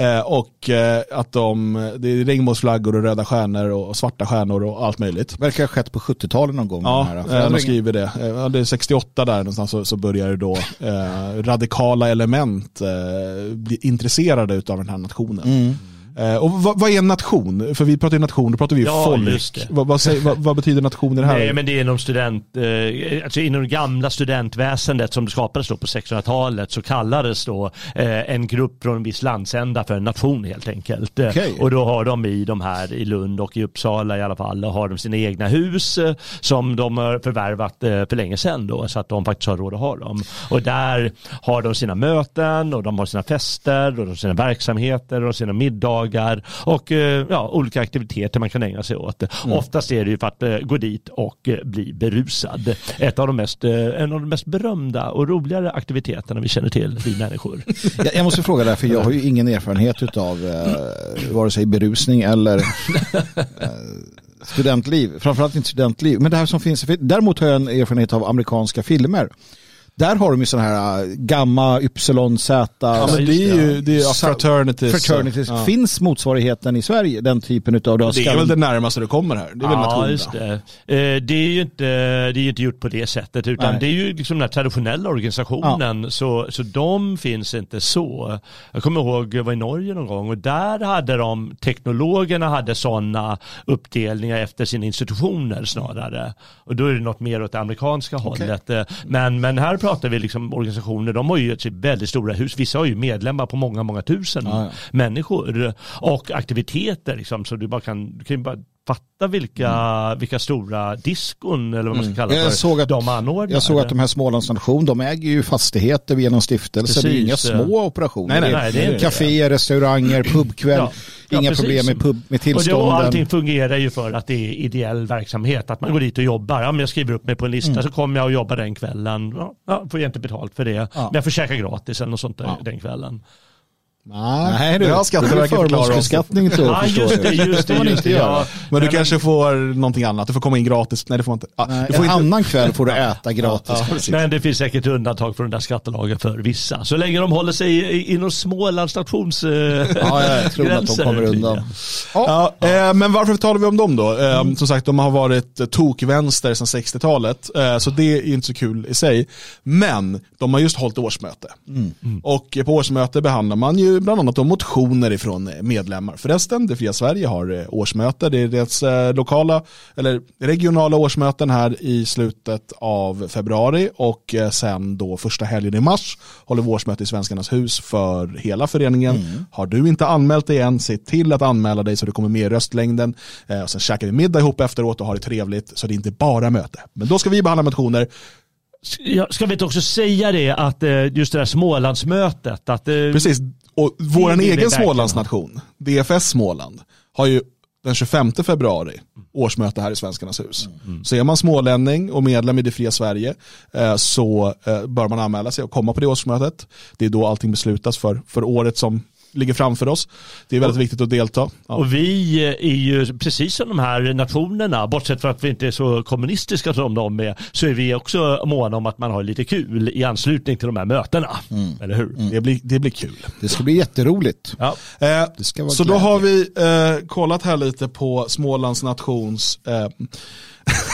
Eh, och eh, att de, det är regnbågsflaggor och röda stjärnor och svarta stjärnor och allt möjligt. Verkar ha skett på 70-talet någon gång. Ja, här eh, de skriver det. Eh, det är 68 där någonstans så, så börjar det då eh, radikala element eh, bli intresserade av den här nationen. Mm. Eh, och vad, vad är en nation? För vi pratar ju nation, då pratar vi ju Ja, folk. Vad, vad, vad, vad betyder nation i det här? Nej, men det är inom student, eh, alltså inom det gamla studentväsendet som skapades då på 1600-talet så kallades då eh, en grupp från en viss landsända för en nation helt enkelt. Eh, Okej. Och då har de i de här i Lund och i Uppsala i alla fall, och har de sina egna hus eh, som de har förvärvat eh, för länge sedan då så att de faktiskt har råd att ha dem. Och där har de sina möten och de har sina fester och de har sina verksamheter och sina middagar och eh, ja, olika aktiviteter man kan ägna sig åt. Oftast är det ju för att eh, gå dit och eh, bli berusad. Ett av de mest, en av de mest berömda och roligare aktiviteterna vi känner till, vi människor. Jag, jag måste fråga där, för jag har ju ingen erfarenhet av eh, vare sig berusning eller eh, studentliv. Framförallt inte studentliv. Men det här som finns, däremot har jag en erfarenhet av amerikanska filmer. Där har de ju sådana här äh, gamma, ypsilon, z, Ja, men det är ju det är Sa- fraternities. fraternities. Ja. Finns motsvarigheten i Sverige, den typen av... Det är väl det närmaste du kommer här. Det är väl ja, just det. Eh, Det är ju inte, det är inte gjort på det sättet utan Nej. det är ju liksom den här traditionella organisationen så, så de finns inte så. Jag kommer ihåg, jag var i Norge någon gång och där hade de, teknologerna hade sådana uppdelningar efter sina institutioner snarare. Och då är det något mer åt det amerikanska hållet. Eh, Men, men här pratar vi liksom organisationer, de har ju ett väldigt stora hus, vissa har ju medlemmar på många, många tusen Ja, ja. människor och aktiviteter liksom, så du bara kan, du kan ju bara fatta vilka, vilka stora diskon eller vad man ska kalla Mm. Jag för såg att- de anordnar. Jag såg att de här Smålands nation, de äger ju fastigheter via någon stiftelse. Det är inga små operationer. Nej, nej, nej, det Kaféer, restauranger, pubkväll. Ja. Ja, Inga precis. problem med, pub, med och, det, och tillstånden. allting fungerar ju för att det är ideell verksamhet. Att man går dit och jobbar. Ja, men jag skriver upp mig på en lista så kommer jag och jobbar den kvällen. Ja, ja, får jag inte betalt för det. Men jag får käka gratis eller något sånt där Ja. den kvällen. Nej, du, det förklarat oss. förmånsbeskattning tror jag Ja, just det, jag. just det. man Just inte det göra. ja. Men du Nej, kanske får någonting annat. Du får komma in gratis. Nej, det får man inte. Ah, Nej, du får en inte. annan kväll får du äta gratis. Precis. Men det finns säkert undantag från den där skattelagen för vissa. Så länge de håller sig i- inom Smålands stations eh, Ja, jag tror att de gränser. kommer undan. Ja, eh, men varför talar vi om dem då? Eh, Som sagt, de har varit tokvänster sedan 60-talet, eh, så det är inte så kul i sig. Men de har just hållit årsmöte. Och på årsmöte behandlar man ju bland annat om motioner ifrån eh, medlemmar. Förresten, Det fria Sverige har eh, årsmöte. Det är deras eh, lokala, eller regionala årsmöten här i slutet av februari och sen då första helgen i mars håller vi årsmöte i Svenskarnas hus för hela föreningen. Har du inte anmält dig än, se till att anmäla dig så du kommer med i röstlängden. Och sen käkar vi middag ihop efteråt och har det trevligt så det är inte bara möte. Men då ska vi behandla motioner. Ska vi inte också säga det att just det där Smålandsmötet, att Precis, och vår egen Smålandsnation, DFS Småland, har ju den 25 februari årsmöte här i Svenskarnas hus. Så är man smålänning och medlem i det fria Sverige eh, så eh, bör man anmäla sig och komma på det årsmötet. Det är då allting beslutas för, för året som ligger framför oss. Det är väldigt viktigt att delta. Ja. Och vi är ju precis som de här nationerna, bortsett från att vi inte är så kommunistiska som de är, så är vi också måna om att man har lite kul i anslutning till de här mötena. Eller hur? Det, blir, det blir kul. Det ska bli jätteroligt. Ja. Eh, Det ska vara så då glädje. har vi eh, kollat här lite på Smålands nations eh,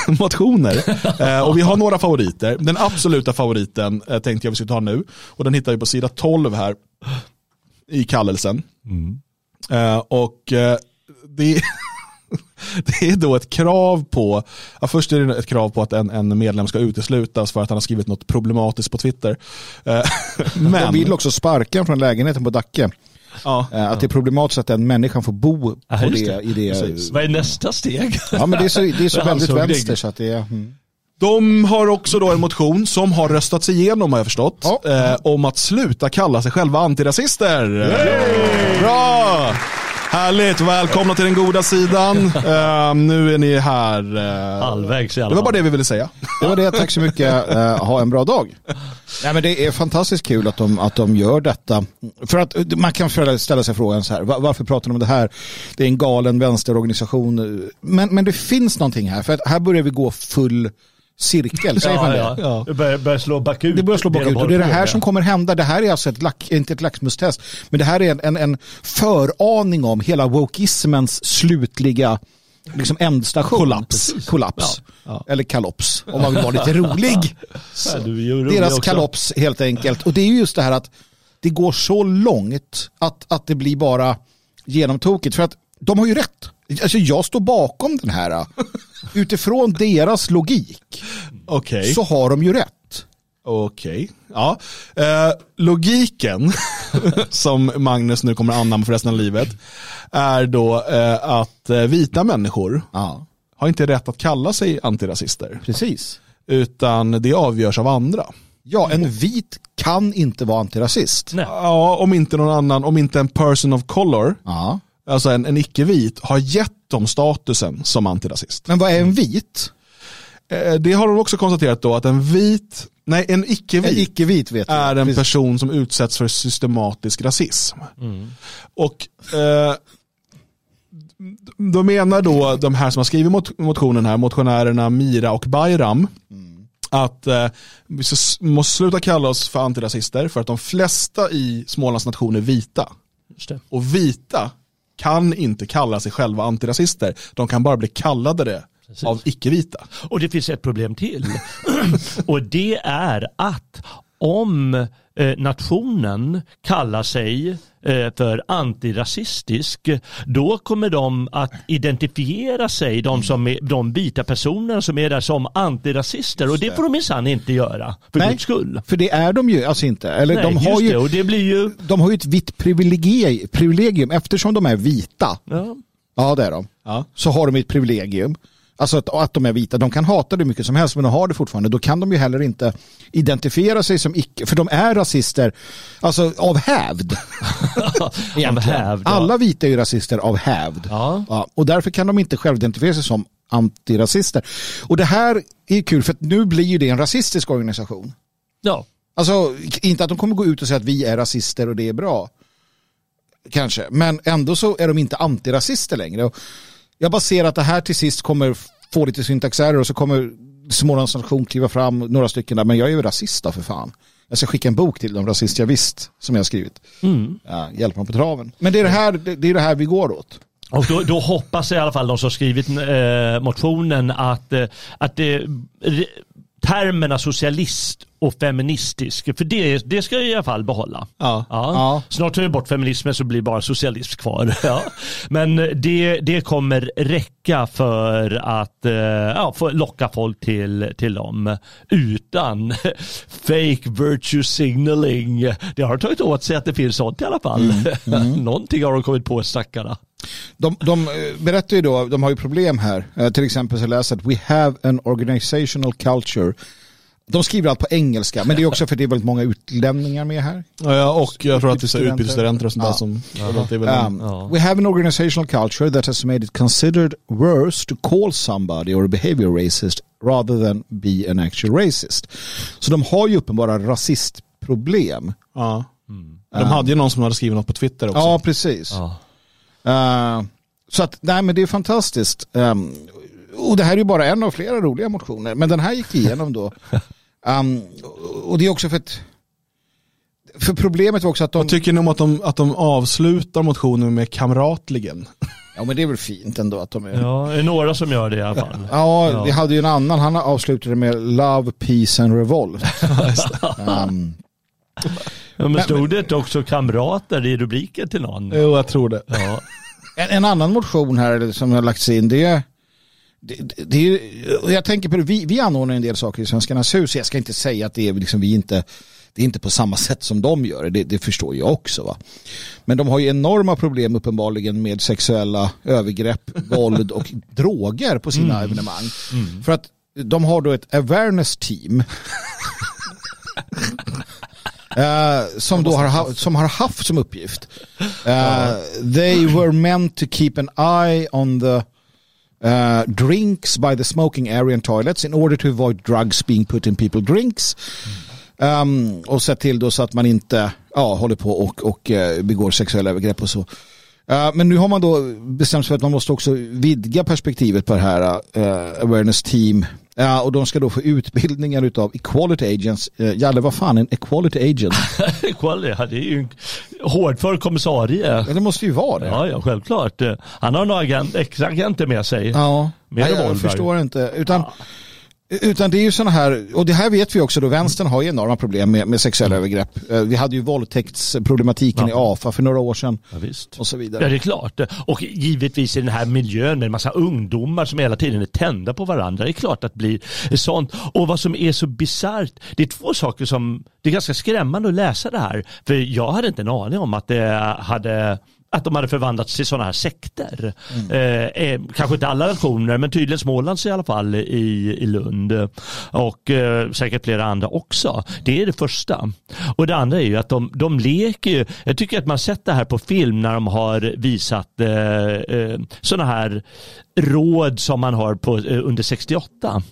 motioner. Eh, och vi har några favoriter. Den absoluta favoriten eh, tänkte jag vi skulle ta nu. Och den hittar vi på sida 12 här i kallelsen. Eh, och eh, det, det är då ett krav på, ja, först är det ett krav på att en, en medlem ska uteslutas för att han har skrivit något problematiskt på Twitter. Eh, De men, vill också sparka från lägenheten på Dacke. ja, Att det är problematiskt att den människan får bo Ja, det, det. i det. Precis. Vad är nästa steg? Ja men det är så, det är så väldigt vänster så att det är... Mm. De har också då en motion som har röstats igenom har jag förstått. Ja. Eh, om att sluta kalla sig själva antirasister. Bra! Härligt, välkomna till den goda sidan. Eh, nu är ni här. eh, Halvvägs i alla det var bara det vi ville säga. Det var det, tack så mycket. Eh, ha en bra dag. Nej, men det är fantastiskt kul att de, att de gör detta. För att man kan ställa sig frågan så här, va- varför pratar de om det här? Det är en galen vänsterorganisation. Men, men det finns någonting här, för att här börjar vi gå full cirkel, säger man Ja, det? ja. Det börjar, börjar slå bakut. Det börjar slå bakut och det är det här som kommer hända. Det här är alltså ett, lack, inte ett laxmustest, men det här är en, en, en föraning om hela wokeismens slutliga liksom ändstation. Kollaps. Kollaps. Ja, ja. Eller kalops, om man vill vara lite rolig. Ja, rolig Deras också. kalops helt enkelt. Och det är ju just det här att det går så långt att, att det blir bara genomtokigt. För att de har ju rätt. Alltså jag står bakom den här. Utifrån deras logik Okej. så har de ju rätt. Okej. Ja. Eh, logiken som Magnus nu kommer anamma för resten av livet är då eh, att eh, vita människor Ja, har inte rätt att kalla sig antirasister. precis. Utan det avgörs av andra. Ja, en vit kan inte vara antirasist. Nej. Ja, om inte någon annan, om inte en person of color, Ja. Alltså en, en icke-vit, har gett dem statusen som antirasist. Men vad är en vit? Eh, det har de också konstaterat då att en vit, nej en En icke-vit icke-vit vet är en Precis. person som utsätts för systematisk rasism. Och eh, då menar då de här som har skrivit mot motionen här, motionärerna Mira och Bayram, att eh, vi måste sluta kalla oss för antirasister för att de flesta i Smålands nation är vita. Och vita kan inte kalla sig själva antirasister. De kan bara bli kallade det av icke-vita. Och det finns ett problem till. och det är att om eh, nationen kallar sig för antirasistisk, då kommer de att identifiera sig, de, som är, de vita personerna som är där som antirasister. Och det får de minsann inte göra, för Nej. guds skull. För det är de ju alltså inte. Eller Nej, de, har ju, det, och det blir ju... de har ju ett vitt privilegium, privilegium eftersom de är vita. Ja, Ja, det är de. Ja. Så har de ett privilegium. Alltså att, att de är vita. De kan hata det mycket som helst men de har det fortfarande. Då kan de ju heller inte identifiera sig som icke, för de är rasister, alltså av hävd. av hävd. ja. Alla vita är ju rasister av hävd. Ja. och därför kan de inte själv identifiera sig som antirasister. Och det här är kul för att nu blir ju det en rasistisk organisation. Ja. Alltså inte att de kommer gå ut och säga att vi är rasister och det är bra. kanske. Men ändå så är de inte antirasister längre. Och jag bara ser att det här till sist kommer få lite syntaxerror och så kommer Smålands nation kliva fram, några stycken där, men jag är ju rasist då för fan. Jag ska skicka en bok till de rasist jag visst som jag har skrivit. Mm. Ja, hjälp mig på traven. Men det är det här, det, är det här vi går åt. Och då, då hoppas i alla fall de som skrivit eh, motionen att, eh, att det, termerna socialist och feministisk, för det, det ska jag i alla fall behålla. Ja. Ja. Snart tar vi bort feminismen så blir bara socialism kvar. Ja. Men det, det kommer räcka för att eh, ja, få locka folk till, till dem utan fake virtue signaling. Det har tagit åt sig att det finns sånt i alla fall. Någonting har de kommit på stackarna. De, de eh, berättar ju då, de har ju problem här. Eh, till exempel så läser att we have an organizational culture. De skriver allt på engelska, men det är också för att det är väldigt många utlänningar med här. Ja, och jag tror att det är Utbytesstudenter. och sånt där Ja. som... Det är väl Um, Ja. We have an organizational culture that has made it considered worse to call somebody or a behavior racist rather than be an actual racist. Så de har ju uppenbara rasistproblem. ja. De hade ju någon som hade skrivit något på Twitter också. Ja, precis. Ja. Uh, så att, nej men det är fantastiskt. Um, och det här är ju bara en av flera roliga motioner, men den här gick igenom då. Um, och det är också för att för problemet var också att de... Vad tycker ni om att de, att de avslutar motionen med kamratligen? Ja men det är väl fint ändå att de är... Ja, det är några som gör det i alla fall. Ja, Ja. vi hade ju en annan, han avslutade med Love, Peace and Revolt. um, Ja, men stod det inte också kamrater i rubriken till någon? Jo, jag tror det. Ja. en, en annan motion här som har lagts in, det är det, det, det är, och jag tänker på det, vi, vi anordnar en del saker i Svenskarnas hus. Jag ska inte säga att det är liksom, vi inte, det är inte på samma sätt som de gör det, det, förstår jag också. Va? Men de har ju enorma problem uppenbarligen med sexuella övergrepp, våld och droger på sina evenemang. För att de har då ett awareness team Eh, som, då har, ha- som har haft som uppgift. Eh, they were meant to keep an eye on the uh, drinks by the smoking area and toilets in order to avoid drugs being put in people drinks. Um, och se till då så att man inte ja, håller på och, och eh, begår sexuella övergrepp och så. Eh, men nu har man då bestämt sig för att man måste också vidga perspektivet på det här eh, awareness team. Ja, och de ska då få utbildningar utav equality agents. Jalle, vad fan är en equality agent? Quali, ja, det är ju en hårdför kommissarie. Ja, det måste ju vara det. Ja, ja, självklart. Han har några agent, extra agenter med sig. Ja, Med Nej, jag revolver. förstår inte. Utan, utan det är ju sådana här, och det här vet vi också då, vänstern har ju enorma problem med, med sexuella övergrepp. Eh, Vi hade ju våldtäktsproblematiken i AFA för några år sedan Ja, visst. och så Ja, vidare. det är klart. Och givetvis i den här miljön med en massa ungdomar som hela tiden är tända på varandra. Det är klart att det blir sånt. Och vad som är så bisarrt, det är två saker som, det är ganska skrämmande att läsa det här. För jag hade inte en aning om att det hade att de hade förvandlats till sådana här sekter. Eh, eh, kanske inte alla nationer, men tydligen Smålands i alla fall i, i Lund. Och eh, säkert flera andra också. Det är det första. Och det andra är ju att de, de leker ju. Jag tycker att man sett det här på film när de har visat eh, eh, sådana här råd som man har på, eh, under 68.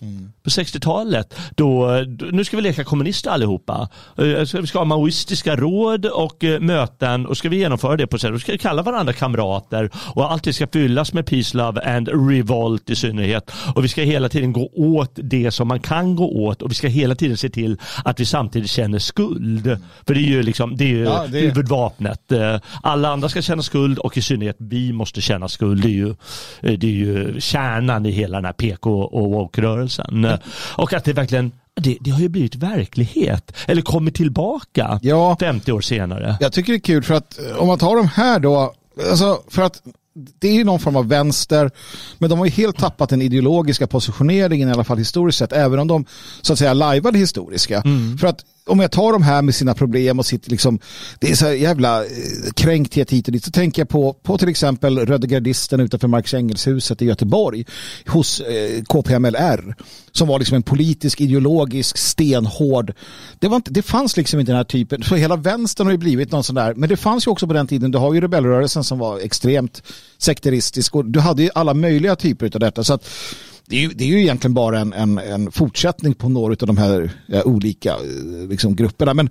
På 60-talet. Då, nu ska vi leka kommunister allihopa. Eh, så vi ska ha maoistiska råd och eh, möten och ska vi genomföra det på sätt. Då ska vi kalla varandra kamrater och alltid ska fyllas med peace, love and revolt i synnerhet. Och vi ska hela tiden gå åt det som man kan gå åt och vi ska hela tiden se till att vi samtidigt känner skuld. För det är ju liksom, det är ju Ja, det- huvudvapnet. Eh, Alla andra ska känna skuld och i synnerhet vi måste känna skuld. Det är ju, eh, det är ju kärnan i hela den här PK och woke-rörelsen. Eh, Och att det verkligen, det, det har ju blivit verklighet. Eller kommit tillbaka Ja, 50 år senare. jag tycker det är kul för att om man tar de här då, alltså för att det är ju någon form av vänster, men de har ju helt tappat den ideologiska positioneringen i alla fall historiskt sett, även om de så att säga lajvade historiska. För att om jag tar de här med sina problem och sitt liksom, det är så här jävla eh, kränkthet hit och dit, så tänker jag på, på till exempel Röde Gardisten utanför Marx Engelshuset i Göteborg hos eh, KPMLR som var liksom en politisk, ideologisk, stenhård. Det, var inte, det fanns liksom inte den här typen, så hela vänstern har ju blivit någon sån där, men det fanns ju också på den tiden, du har ju rebellrörelsen som var extremt sekteristisk och du hade ju alla möjliga typer av detta. Så att det är, ju, det är ju egentligen bara en, en, en fortsättning på några av de här eh, olika eh, liksom, grupperna. Men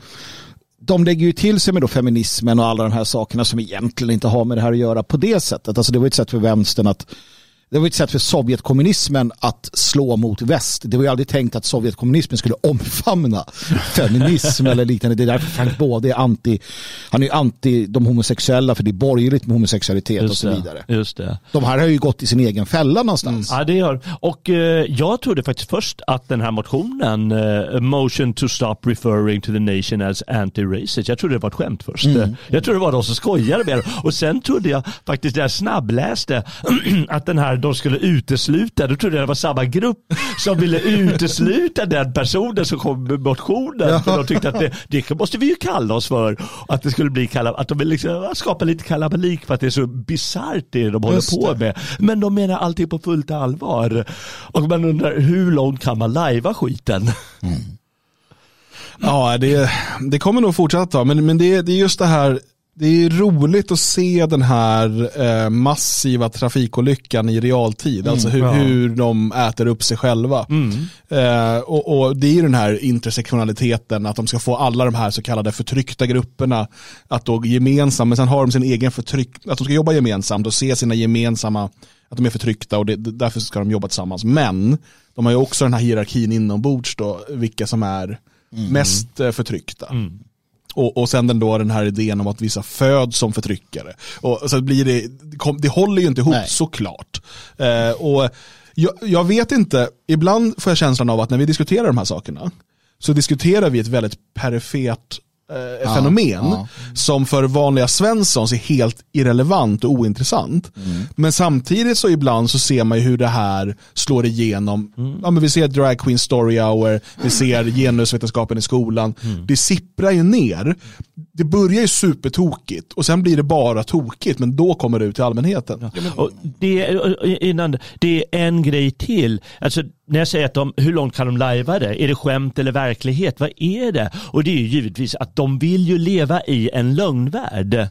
de lägger ju till sig med då feminismen och alla de här sakerna som egentligen inte har med det här att göra på det sättet. Alltså det var ett sätt för vänstern att det var ett sätt för Sovjetkommunismen att slå mot väst. Det var ju aldrig tänkt att Sovjetkommunismen skulle omfamna feminism eller liknande. Det är därför Frank Både är anti, han är anti de homosexuella för det är borgerligt med homosexualitet Just och så det, vidare. Just det. De här har ju gått i sin egen fälla någonstans. Ja, det gör. Och eh, jag trodde faktiskt först att den här motionen, eh, Motion to stop referring to the nation as anti-racist, jag trodde det var ett skämt först. Mm. Jag trodde det var de som skojade med det. Och sen trodde jag faktiskt, när jag snabbläste, att den här, de skulle utesluta, då trodde jag det var samma grupp som ville utesluta den personen som kom med motionen. För de tyckte att det, det måste vi ju kalla oss för. Att det skulle bli kalla, att de vill liksom skapa lite kalabalik för att det är så bisarrt det de håller Just på det. med. Men de menar alltid på fullt allvar. Och man undrar hur långt kan man lajva skiten? Ja, det, det kommer nog fortsätta ta, men, men det, det är just det här, det är roligt att se den här eh, massiva trafikolyckan i realtid, alltså hur, ja. hur de äter upp sig själva. Eh, och, och det är ju den här intersektionaliteten, att de ska få alla de här så kallade förtryckta grupperna att då gemensamt, men sen har de sin egen förtryck, att de ska jobba gemensamt och se sina gemensamma, att de är förtryckta och det, därför ska de jobba tillsammans. Men de har ju också den här hierarkin inombords då, vilka som är mest eh, förtryckta. Och, och sen den, då den här idén om att vissa föds som förtryckare. Och så blir det, det håller ju inte ihop Nej. såklart. Eh, och jag, jag vet inte, ibland får jag känslan av att när vi diskuterar de här sakerna så diskuterar vi ett väldigt perifert eh, fenomen ja. som för vanliga Svenssons är helt irrelevant och ointressant. Mm. Men samtidigt så ibland så ser man ju hur det här slår igenom. Ja, men vi ser Drag Queen Story Hour, vi ser genusvetenskapen i skolan. Mm. Det sipprar ju ner. Det börjar ju supertokigt och sen blir det bara tokigt men då kommer det ut till allmänheten. Och det, är- innan, det är en grej till. Alltså, när jag säger att de, hur långt kan de lajva det? Är det skämt eller verklighet? Vad är det? Och det är ju givetvis att de vill ju leva i en lögnvärld.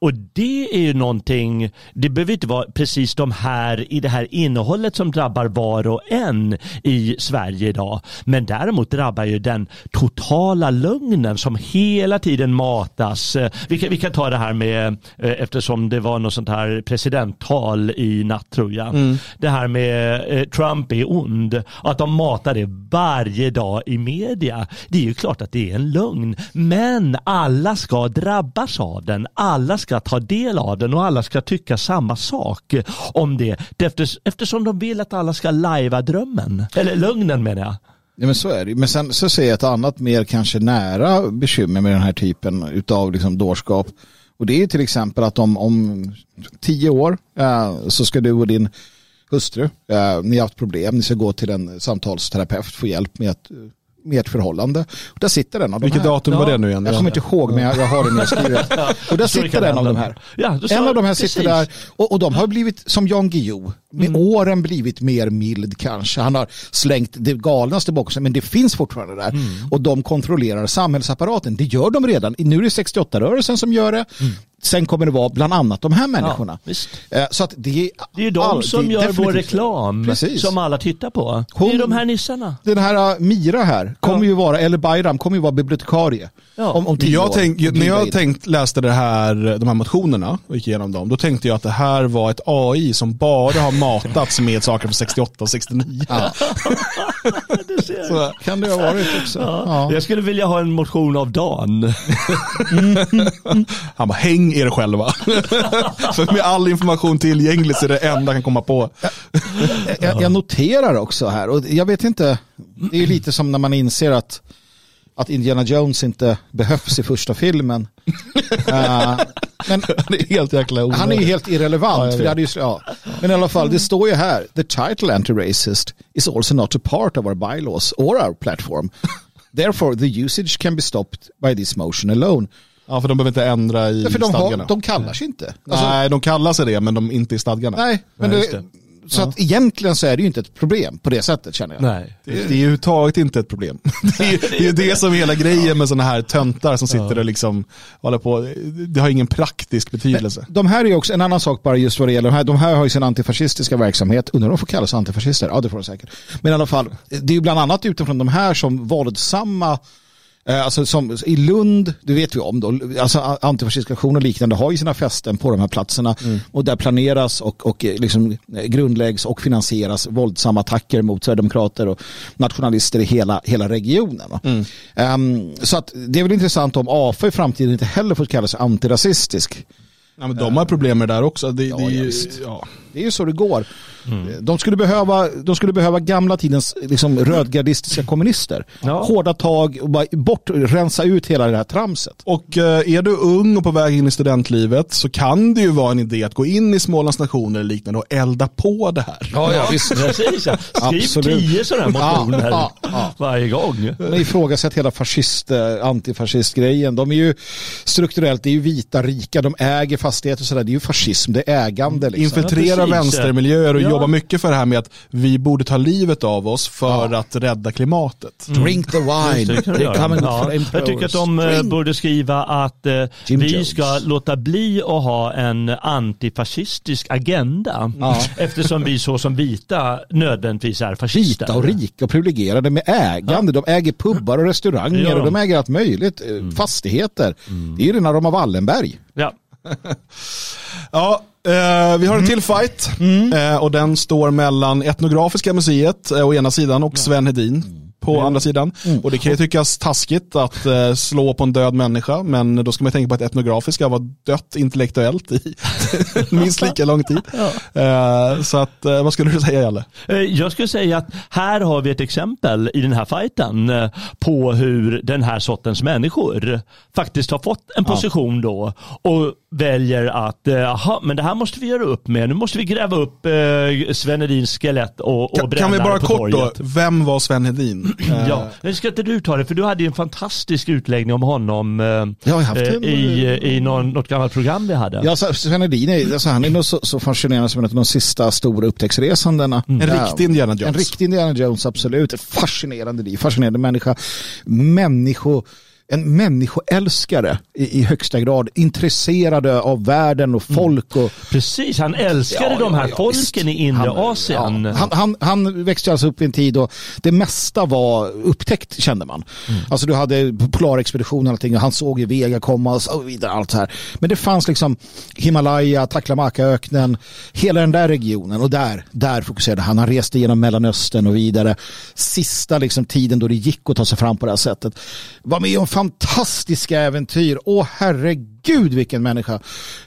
Och det är ju någonting, det behöver inte vara precis de här i det här innehållet som drabbar var och en i Sverige idag. Men däremot drabbar ju den totala lögnen som hela tiden matas. Eh, Vi kan, vi kan ta det här med, eh, eftersom det var något sånt här presidenttal i natt tror jag. Det här med eh, Trump är ond. Att de matar det varje dag i media. Det är ju klart att det är en lögn. Men alla ska drabbas av den. Alla ska ta del av den och alla ska tycka samma sak om det. Eftersom de vill att alla ska lajva drömmen. Eller lögnen menar jag. Ja, men så är det. Men sen så ser jag ett annat mer kanske nära bekymmer med den här typen av liksom dårskap. Och det är till exempel att om, om tio år eh, så ska du och din hustru, eh, ni har haft problem, ni ska gå till en samtalsterapeut, få hjälp med, att eh, med ert förhållande. Och där sitter den av de Vilket här. datum var det nu igen? Jag kommer inte ihåg men jag, jag har det nedskrivet. Och där sitter en av de här. Ja, sa- en av de här sitter precis. där och, och de har blivit som Jan Guillou med åren blivit mer mild kanske. Han har slängt det galnaste bakom sig men det finns fortfarande där. Och de kontrollerar samhällsapparaten. Det gör de redan. Nu är det 68-rörelsen som gör det. Sen kommer det vara bland annat de här människorna. visst. Eh, Så att det är, Det är ju de all- som det gör vår reklam Precis. som alla tittar på. Det Hon- är de här nissarna. Den här uh, Mira här kommer ju vara, eller Bayram kommer ju vara bibliotekarie. Ja. Om, om Jag år. tänk, när jag tänkt, läste det här, de här motionerna och gick igenom dem, då tänkte jag att det här var ett AI som bara har matats med saker från 68 och 69. Du ser. Så, Kan det ha varit också. Ja. Jag skulle vilja ha en motion av Dan. han bara, häng er själva. För med all information tillgänglig så är det enda jag kan komma på. jag, jag noterar också här, och jag vet inte, det är lite som när man inser att, att Indiana Jones inte behövs i första filmen. Eh, men Det är helt jäkla onödigt. han är ju helt irrelevant. Ja, för det ju, ja. Men i alla fall, det står ju här, the title anti-racist is also not a part of our bylaws or our platform. Therefore, the usage can be stopped by this motion alone. Ja, för de behöver inte ändra i Ja, för de, stadgarna. har, de kallar sig inte. Alltså, Nej, de kallar sig det, men de är inte i stadgarna. nej, men Nej, det, så att egentligen så är det ju inte ett problem på det sättet känner jag. Nej. Det, det är ju överhuvudtaget inte ett problem. Det är ju det, är ju det som är hela grejen med sådana här töntar som sitter och liksom håller på. Det har ingen praktisk betydelse. De här är ju också en annan sak bara just vad det gäller de här. De här har ju sin antifascistiska verksamhet. Undrar om de får kallas antifascister? Ja, det får de säkert. Men i alla fall, det är ju bland annat utifrån de här som våldsamma Alltså som i Lund, det vet vi om då, alltså a- antifascistaktioner och liknande har ju sina fästen på de här platserna och där planeras och, och eh, liksom eh, grundläggs och finansieras våldsamma attacker mot sverigedemokrater och nationalister i hela, hela regionen. va. Ehm, så att det är väl intressant om AFA i framtiden inte heller får kalla sig antirasistisk. Ja, men de har problem med det där också. Det, det, är ja, ju- ja. Det är ju så det går. De, skulle behöva, de skulle behöva gamla tidens liksom, rödgardistiska kommunister. Ja. Hårda tag och bara bort, rensa ut hela det här tramset. Och eh, är du ung och på väg in i studentlivet så kan det ju vara en idé att gå in i Smålands nationer eller liknande och elda på det här. Ja, ja, visst. Precis, ja. Skriv Absolut. tio sådana här motioner Ja, ja, ja. varje gång. Men ifrågasätt hela fascist, eh, antifascistgrejen. De är ju strukturellt, det är ju vita, rika, de äger fastigheter och sådär. Det är ju fascism, det är ägande. Liksom. Infiltrera vänstermiljöer och Ja. Jobba mycket för det här med att vi borde ta livet av oss för att rädda klimatet. Drink the wine. Just det, ja. Jag tycker att de eh, Drink. borde skriva att eh, vi Jones. ska låta bli att ha en antifascistisk agenda Ja. eftersom vi så som vita nödvändigtvis är fascister. Vita och rika och privilegierade med ägande. De äger pubbar och restauranger Ja. och de äger allt möjligt. eh, Fastigheter. Det är ju rena Roma Wallenberg. Ja. Ja, vi har en till fight eh, och den står mellan Etnografiska museet eh, å ena sidan och Sven Hedin på andra sidan. Och det kan ju tyckas taskigt att eh, slå på en död människa, men då ska man tänka på att Etnografiska var dött intellektuellt i minst lika lång tid. Eh, så att, eh, vad skulle du säga Jalle? Eh, Jag skulle säga att här har vi ett exempel i den här fighten eh, på hur den här sortens människor faktiskt har fått en position då och väljer att, eh, jaha, men det här måste vi göra upp med. Nu måste vi gräva upp eh, Sven Hedins skelett och, och Kan, bränna kan vi bara på kort då, torget. vem var Sven Hedin? Eh, Ja, men ska inte du ta det? För du hade ju en fantastisk utläggning om honom eh, Jag har haft eh, en- i, i någon, något gammalt program vi hade. Ja, så- Sven Hedin är, alltså, han är nog så, så fascinerande som en av de sista stora upptäcktsresandena. En Ja. riktig Indiana Jones. En riktig Indiana Jones, absolut. Fascinerande liv, fascinerande människa. Människo, en människoälskare i, i högsta grad. Intresserade av världen och folk. Och, Precis, han älskade Ja, de här ja, folken visst. i inre Han- Asien. Ja, han, han, han växte alltså upp i en tid då det mesta var upptäckt kände man. Mm. Alltså du hade Polarexpeditionen och allting och han såg ju Vega komma och så vidare. Allt så här. Men det fanns liksom Himalaya, Taklamakan-öknen, hela den där regionen och där, där fokuserade han. Han reste genom Mellanöstern och vidare. Sista liksom tiden då det gick att ta sig fram på det här sättet. Var med om fantastiska äventyr. Åh herregud vilken människa.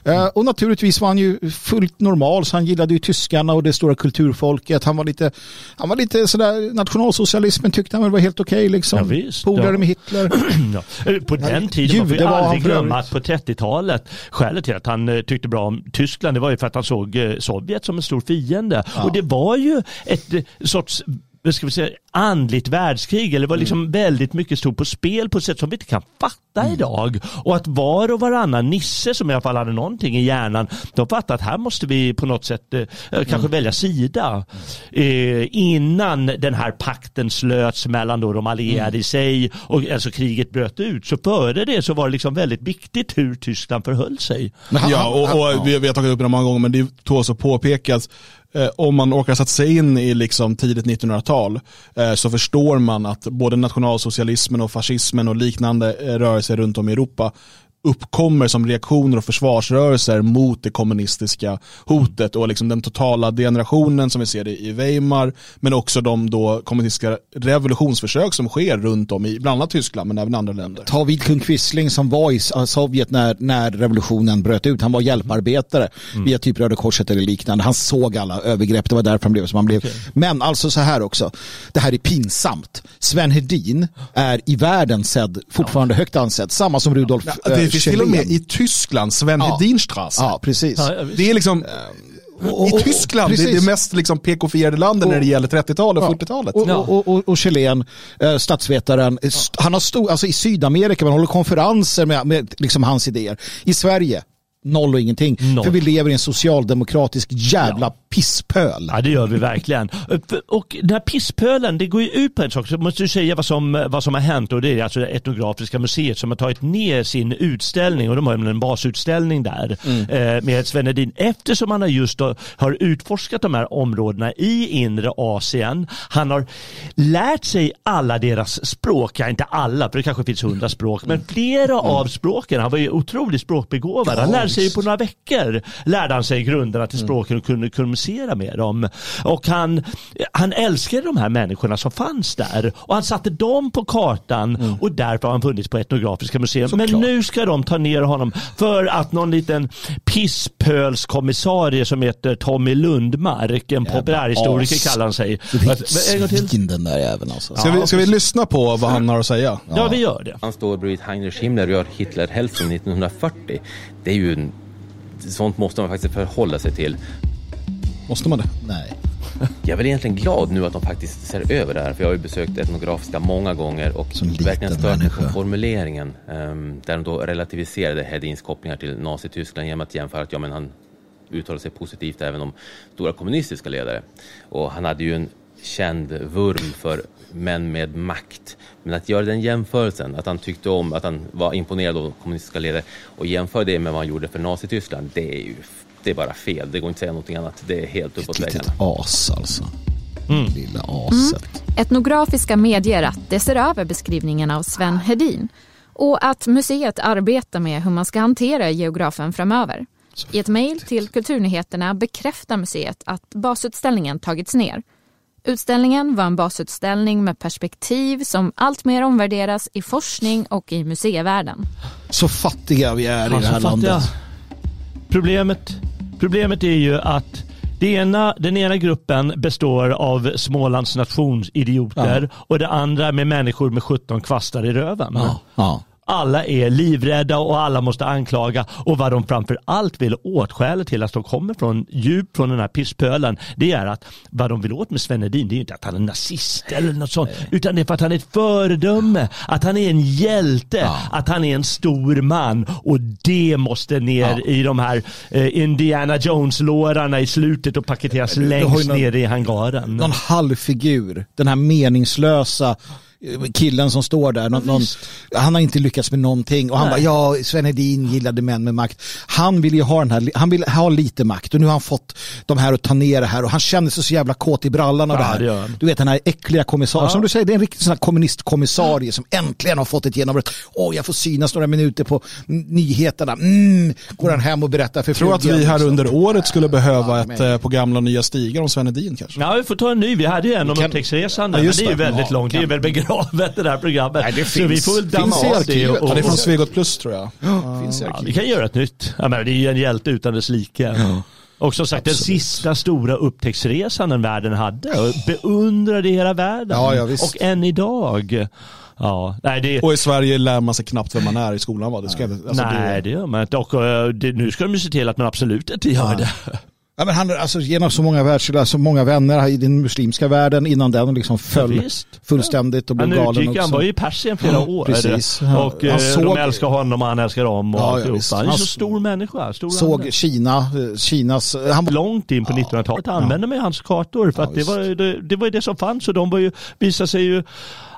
Eh, och naturligtvis var han ju fullt normal så han gillade ju tyskarna och det stora kulturfolket. Han var lite, han var lite sådär, nationalsocialismen tyckte han väl var helt okej liksom. Ja, visst. Polare Ja. med Hitler. Ja. Eh, På den tiden, man får ju aldrig glömma att på 30-talet, skälet till att han eh, tyckte bra om Tyskland, det var ju för att han såg Sovjet som en stor fiende. Och det var ju ett sorts vad ska vi säga, andligt världskrig, eller det var liksom Mm. väldigt mycket stod på spel på ett sätt som vi inte kan fatta idag. Och att var och varannan nisse som i alla fall hade någonting i hjärnan, de fattade att här måste vi på något sätt eh, kanske Mm. välja sida. Eh, innan den här pakten slöts mellan då de allierade Mm. i sig och alltså kriget bröt ut. Så före det så var det liksom väldigt viktigt hur Tyskland förhöll sig. Ja, och, och vi, vi har tagit upp det många gånger, men det tål att påpekas. Eh, om man orkar sätta sig in i liksom tidigt 1900-tal eh, så förstår man att både nationalsocialismen och fascismen och liknande eh, rörelser runt om i Europa uppkommer som reaktioner och försvarsrörelser mot det kommunistiska hotet och liksom den totala degenerationen som vi ser det i Weimar men också de då kommunistiska revolutionsförsök som sker runt om i bland annat Tyskland men även andra länder. Ta Vidkun Quisling som var i Sovjet när, när revolutionen bröt ut. Han var hjälparbetare via typ Röda Korset eller liknande. Han såg alla övergrepp. Det var därför han blev som han blev. Men alltså så här också. Det här är pinsamt. Sven Hedin är i världen sedd, fortfarande högt ansedd. Samma som Rudolf Ja, eh, finns till och med i Tyskland, Sven Ja. Hedinstrasse. Ja, precis. Ja, ja, visst. Det är liksom, och- i och- Tyskland, det är precis. det mest liksom PK-fierade landet när det gäller 30-talet och 40-talet. Och, och, och, och, Chilen, eh, statsvetaren, st- han har stor, alltså i Sydamerika, man håller konferenser med, med liksom hans idéer. I Sverige, noll och ingenting. Noll. För vi lever i en socialdemokratisk jävla pisspöl. Ja det gör vi verkligen. Och den här pisspölen, det går ju ut på en sak. Så måste du säga vad som, vad som har hänt och det är alltså det etnografiska museet som har tagit ner sin utställning och de har en basutställning där mm. Eh, med Sven eftersom han har just då, har utforskat de här områdena i inre Asien. Han har lärt sig alla deras språk, ja inte alla för det kanske finns hundra språk men flera mm. av språken. Han var ju otroligt språkbegåvad. Han lärde sig ju på några veckor lärde han sig grunderna till mm. språken och kunde kommunicera med dem. Och han, han älskade de här människorna som fanns där och han satte dem på kartan mm. och därför har han funnits på Etnografiska museet. Men klart. nu ska de ta ner honom för att någon liten pisspölskommissarie som heter Tommy Lundmark, en populärhistoriker kallar han sig. Till. den där jäveln alltså. Ska vi, ska vi lyssna på vad han har att säga? Ja, ja vi gör det. Han står bredvid Heinrich Himmler och gör Hitler-hälsning 1940. Det är ju en, sånt måste man faktiskt förhålla sig till. Måste man det? Nej. Jag är väl egentligen glad nu att de faktiskt ser över det här, för jag har ju besökt Etnografiska många gånger och verkligen stört mig på formuleringen um, där de då relativiserade Hedins kopplingar till Nazityskland genom att jämföra att ja, men han uttalade sig positivt även om stora kommunistiska ledare. Och han hade ju en känd vurm för män med makt. Men att göra den jämförelsen, att han tyckte om, att han var imponerad av kommunistiska ledare och jämföra det med vad han gjorde för Nazityskland, det är ju det är bara fel. Det går inte att säga någonting annat. Det är helt uppåt väggarna. Ett litet as alltså. Mm. Lilla aset. Mm. Etnografiska medger att det ser över beskrivningen av Sven Hedin och att museet arbetar med hur man ska hantera geografen framöver. I ett mejl till Kulturnyheterna bekräftar museet att basutställningen tagits ner. Utställningen var en basutställning med perspektiv som alltmer omvärderas i forskning och i museivärlden. Så fattiga vi är i det här landet. Problemet Problemet är ju att det ena, den ena gruppen består av Smålands nationsidioter ja. och det andra med människor med 17 kvastar i röven. Ja. Alla är livrädda och alla måste anklaga och vad de framför allt vill åt, skälet till att de kommer från djupt från den här pisspölen, det är att vad de vill åt med Sven Hedin, det är inte att han är nazist eller något sånt, Nej. utan det är för att han är ett föredöme, att han är en hjälte, ja. att han är en stor man och det måste ner ja. i de här eh, Indiana Jones-lårarna i slutet och paketeras längst någon, ner i hangaren. Någon halvfigur, den här meningslösa killen som står där. Någon, någon, han har inte lyckats med någonting och han bara ja, Sven Hedin gillade män med makt. Han vill ju ha den här, han vill ha lite makt och nu har han fått de här att ta ner det här och han känner sig så jävla kåt i brallan av ja, det här. Det du vet den här äckliga kommissarien, ja. som du säger, det är en riktig sån här kommunistkommissarie ja. som äntligen har fått ett genombrott. Åh, jag får synas några minuter på nyheterna. Mm, går han hem och berättar för Tror att vi här under året skulle behöva ett men... Eh, på gamla nya stigar om Sven Hedin kanske? Ja, vi får ta en ny. Vi hade ju en om kan... upptäcktsresan, ja, men det är ju väldigt långt. Det är väl begravt begravet det där programmet. Nej, det finns, så vi får damma av det. Och, och, ja, det är från Svegot Plus tror jag. Ja, finns ja, vi kan göra ett nytt. Ja, men det är ju en hjälte utan dess like. Ja. Och som sagt Absolut. den sista stora upptäcktsresan den världen hade. Och beundrade hela världen. Ja, ja, och än idag. Ja, nej, det... Och i Sverige lär man sig knappt vem man är i skolan va? Det ska, alltså, nej, det... det gör man inte. Och eh, det, nu ska de ju se till att man absolut inte gör det. Ja, men han, alltså, genom så många världsdelar, så många vänner i den muslimska världen innan den liksom föll ja, fullständigt och blev han galen också. Han var ju i Persien flera ja, år. Precis. Och han eh, såg... de älskar honom och han älskar dem. Och ja, ja, han är så stor människa. Stor såg handel. Kina, eh, Kinas... Han... Långt in på 1900-talet använde man hans kartor för att det var, det, det var det som fanns och de var ju, visade sig ju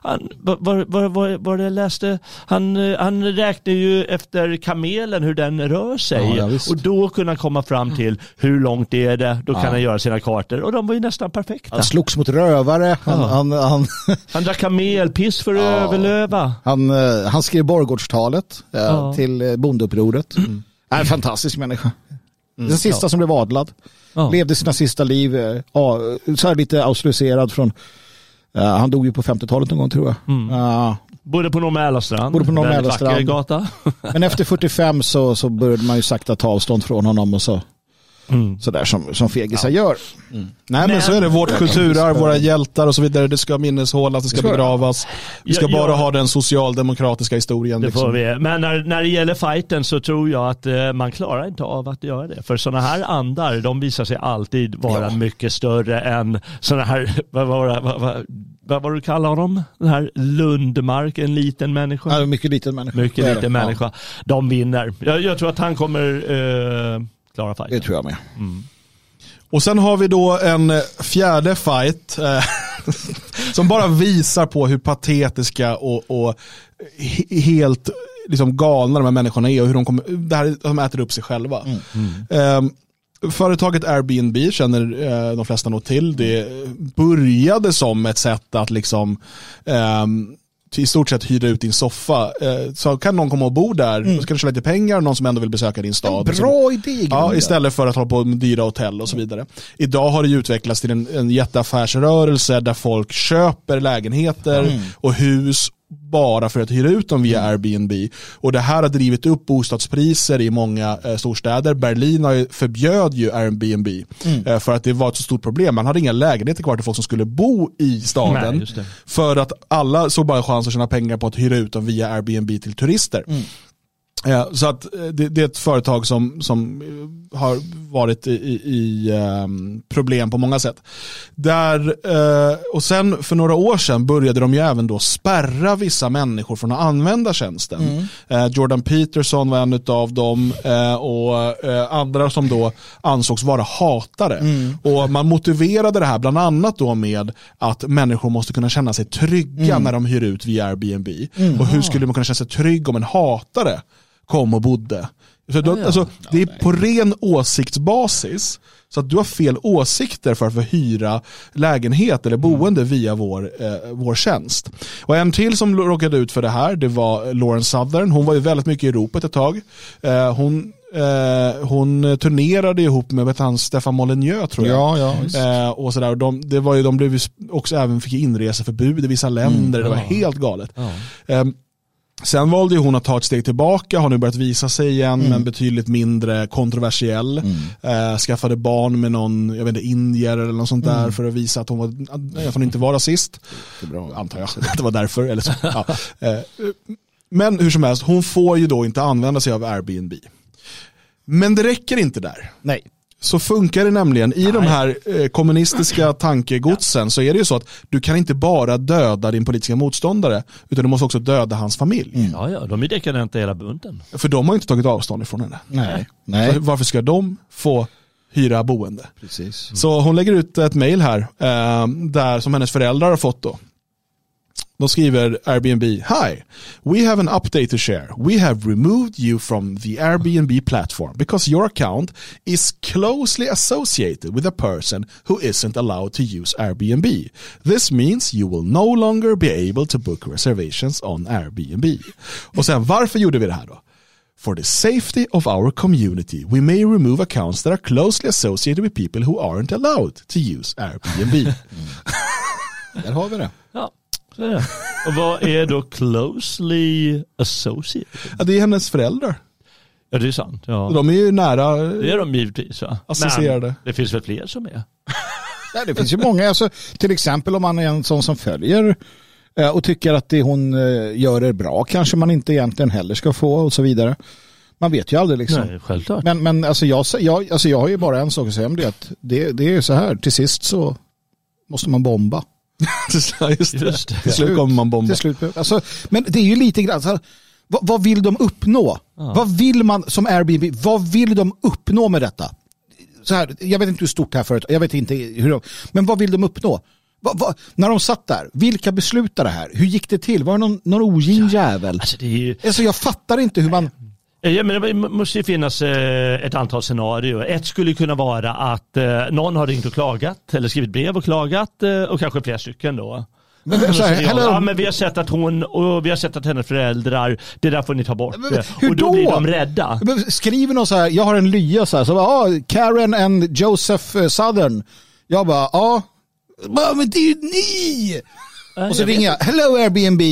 han, vad, vad, vad, vad jag läste, han, han räknar ju efter kamelen hur den rör sig ja, och då kunna han komma fram till hur långt är det, då kan ja. han göra sina kartor och de var ju nästan perfekta. Han slogs mot rövare, han, ja. han, han, han drack kamelpiss för att överleva. Han, eh, han skrev borgårdstalet eh, till eh, bondeupproret. Mm. En fantastisk människa. Mm. Den sista som blev adlad. Levde sina sista liv, så här lite australiserad från Uh, han dog ju på 50-talet någon gång tror jag. Mm. Uh, Bodde på Norr Mälarstrand. Bodde på Norr Mälarstrand. gata. Men efter 45 så, så började man ju sakta ta avstånd från honom och så Mm. Sådär som, som fegisar ja. gör. Mm. Nej men så är det, vårt kulturarv, våra hjältar och så vidare. Det ska minneshållas, det ska begravas. Vi ska ja, bara ja. ha den socialdemokratiska historien. Det liksom. vi. Men när, när det gäller fighten så tror jag att eh, man klarar inte av att göra det. För sådana här andar, de visar sig alltid vara mycket större än sådana här, vad var det, vad, vad, vad var du kallar honom? Den här Lundmark, en liten människa. Ja, mycket liten människa. Mycket liten människa. De vinner. Jag, jag, tror att han kommer eh, klara fighten. Det tror jag med. Mm. Och sen har vi då en fjärde fight eh, som bara visar på hur patetiska och, och helt liksom galna de här människorna är och hur de, kommer, det här, de äter upp sig själva. Mm. Um, företaget Airbnb känner uh, de flesta nog till. Det började som ett sätt att liksom um, i stort sett hyra ut din soffa. Eh, så kan någon komma och bo där, mm. så kan du tjäna lite pengar, någon som ändå vill besöka din stad. En bra idé. Ja, istället för att hålla på med dyra hotell och så vidare. Idag har det utvecklats till en, en jätteaffärsrörelse där folk köper lägenheter mm. och hus bara för att hyra ut dem via mm. Airbnb. Och det här har drivit upp bostadspriser i många eh, storstäder. Berlin har förbjöd ju Airbnb mm. eh, för att det var ett så stort problem. Man hade inga lägenheter kvar till folk som skulle bo i staden. Nej, för att alla såg bara chans att tjäna pengar på att hyra ut dem via Airbnb till turister. Mm. Så att eh, det, det, är ett företag som, som har varit i, i um, problem på många sätt. Där, och sen för några år sedan började de ju även då spärra vissa människor från att använda tjänsten. Mm. Jordan Peterson var en av dem och andra som då ansågs vara hatare. Mm. Och man motiverade det här bland annat då med att människor måste kunna känna sig trygga mm. när de hyr ut via Airbnb. Mm. Och hur skulle man kunna känna sig trygg om en hatare kom och bodde. Så då, ja, Alltså, det är på ren åsiktsbasis. Så att du har fel åsikter för att få hyra lägenhet eller boende mm. via vår, eh, vår tjänst. Och en till som råkade ut för det här, det var Lauren Southern. Hon var ju väldigt mycket i ropet ett tag. Eh, hon Eh, hon turnerade ihop med vet han, Stefan Molyneux tror jag. Ja, ja, eh, och sådär. De, det var ju, de blev också även fick inreseförbud i vissa länder. Mm, det var ja. helt galet. Ja. Eh, Sen valde hon att ta ett steg tillbaka, har nu börjat visa sig igen, mm. men betydligt mindre kontroversiell. Mm. Eh, skaffade barn med någon, jag vet inte, indier eller något sånt där mm. för att visa att hon, var, att hon inte var rasist. Antar jag att det var därför. Eller så. Ja. Eh, men hur som helst, hon får ju då inte använda sig av Airbnb. Men det räcker inte där. Nej. Så funkar det nämligen. I Nej. de här eh, kommunistiska tankegodsen så är det ju så att du kan inte bara döda din politiska motståndare utan du måste också döda hans familj. Mm. Ja, ja, de är dekadenta hela bunten. För de har inte tagit avstånd ifrån henne. Nej. Nej. Varför ska de få hyra boende? Precis. Mm. Så hon lägger ut ett mail här eh, där som hennes föräldrar har fått då. De skriver Airbnb, Hi, we have an update to share. We have removed you from the Airbnb platform because your account is closely associated with a person who isn't allowed to use Airbnb. This means you will no longer be able to book reservations on Airbnb. Och sen varför gjorde vi det här då? For the safety of our community, we may remove accounts that are closely associated with people who aren't allowed to use Airbnb. Mm. Där har vi det. Ja. Och vad är då closely associated? Ja, det är hennes föräldrar. Ja det är sant. Ja. De är ju nära Det är de givetvis va? Associerade. Men det finns väl fler som är? Ja, det finns ju många. Alltså, till exempel om man är en sån som följer eh, och tycker att det hon eh, gör är bra kanske man inte egentligen heller ska få och så vidare. Man vet ju aldrig liksom. Nej, självklart. Men, men alltså, jag, jag, alltså jag har ju bara en sak att säga om det. Att det, det är så här, till sist så måste man bomba. just det. Just det. Till slut kommer man bomba. Till slut. Alltså, men det är ju lite grann, alltså, vad, vad, vill de uppnå? Ja. Vad vill man som Airbnb, vad vill de uppnå med detta? Så här, jag vet inte hur stort det här företaget jag vet inte hur de, men vad vill de uppnå? Va, va, när de satt där, vilka beslutade det här? Hur gick det till? Var det någon, någon ogin jävel? Alltså, det är ju... alltså, jag fattar inte hur man... Ja, men det måste ju finnas eh, ett antal scenarier. Ett skulle kunna vara att eh, någon har ringt och klagat eller skrivit brev och klagat eh, och kanske flera stycken då. Men, här, ja, men vi har sett att hon och vi har sett att hennes föräldrar, det där får ni ta bort. Men, hur och då, då blir de rädda. Skriver någon så här, jag har en lya så här, så bara, ah, Karen and Joseph Southern. Jag bara, ja, ah. men det är ju ni! Äh, och så jag ringer jag, hello Airbnb.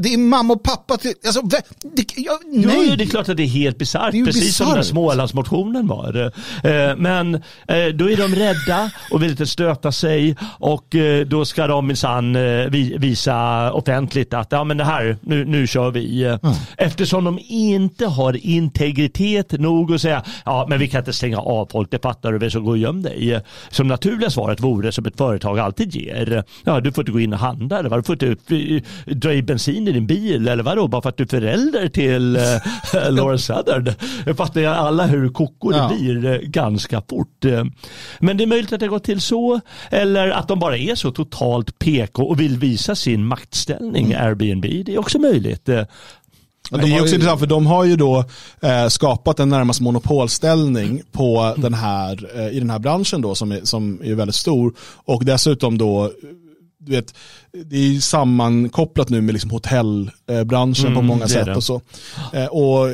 Det är mamma och pappa till, alltså, det, ja, nej. Jo, det är klart att det är helt bisarrt, precis bizarrt. som den här Smålandsmotionen var. Eh, men eh, då är de rädda och vill inte stöta sig och eh, då ska de minsann visa offentligt att ja, men det här, nu, nu kör vi. Mm. Eftersom de inte har integritet nog att säga ja men vi kan inte stänga av folk, det fattar du väl så gå och göm dig. Som naturliga svaret vore som ett företag alltid ger. Ja, du får inte gå in och handla, du får inte dra i bensin bensin i din bil eller vadå? Bara för att du är förälder till eh, Laura Southern. Jag fattar ju alla hur koko det Ja. blir eh, ganska fort. Eh, Men det är möjligt att det har gått till så. Eller att de bara är så totalt PK och vill visa sin maktställning, Mm. Airbnb. Det är också möjligt. Eh, det de är har också ju- intressant för de har ju då eh, skapat en närmast monopolställning på den här, eh, i den här branschen då som är, som är väldigt stor. Och dessutom då, du vet, det är ju sammankopplat nu med liksom hotellbranschen på Mm, många det är sätt det. och så. Eh, och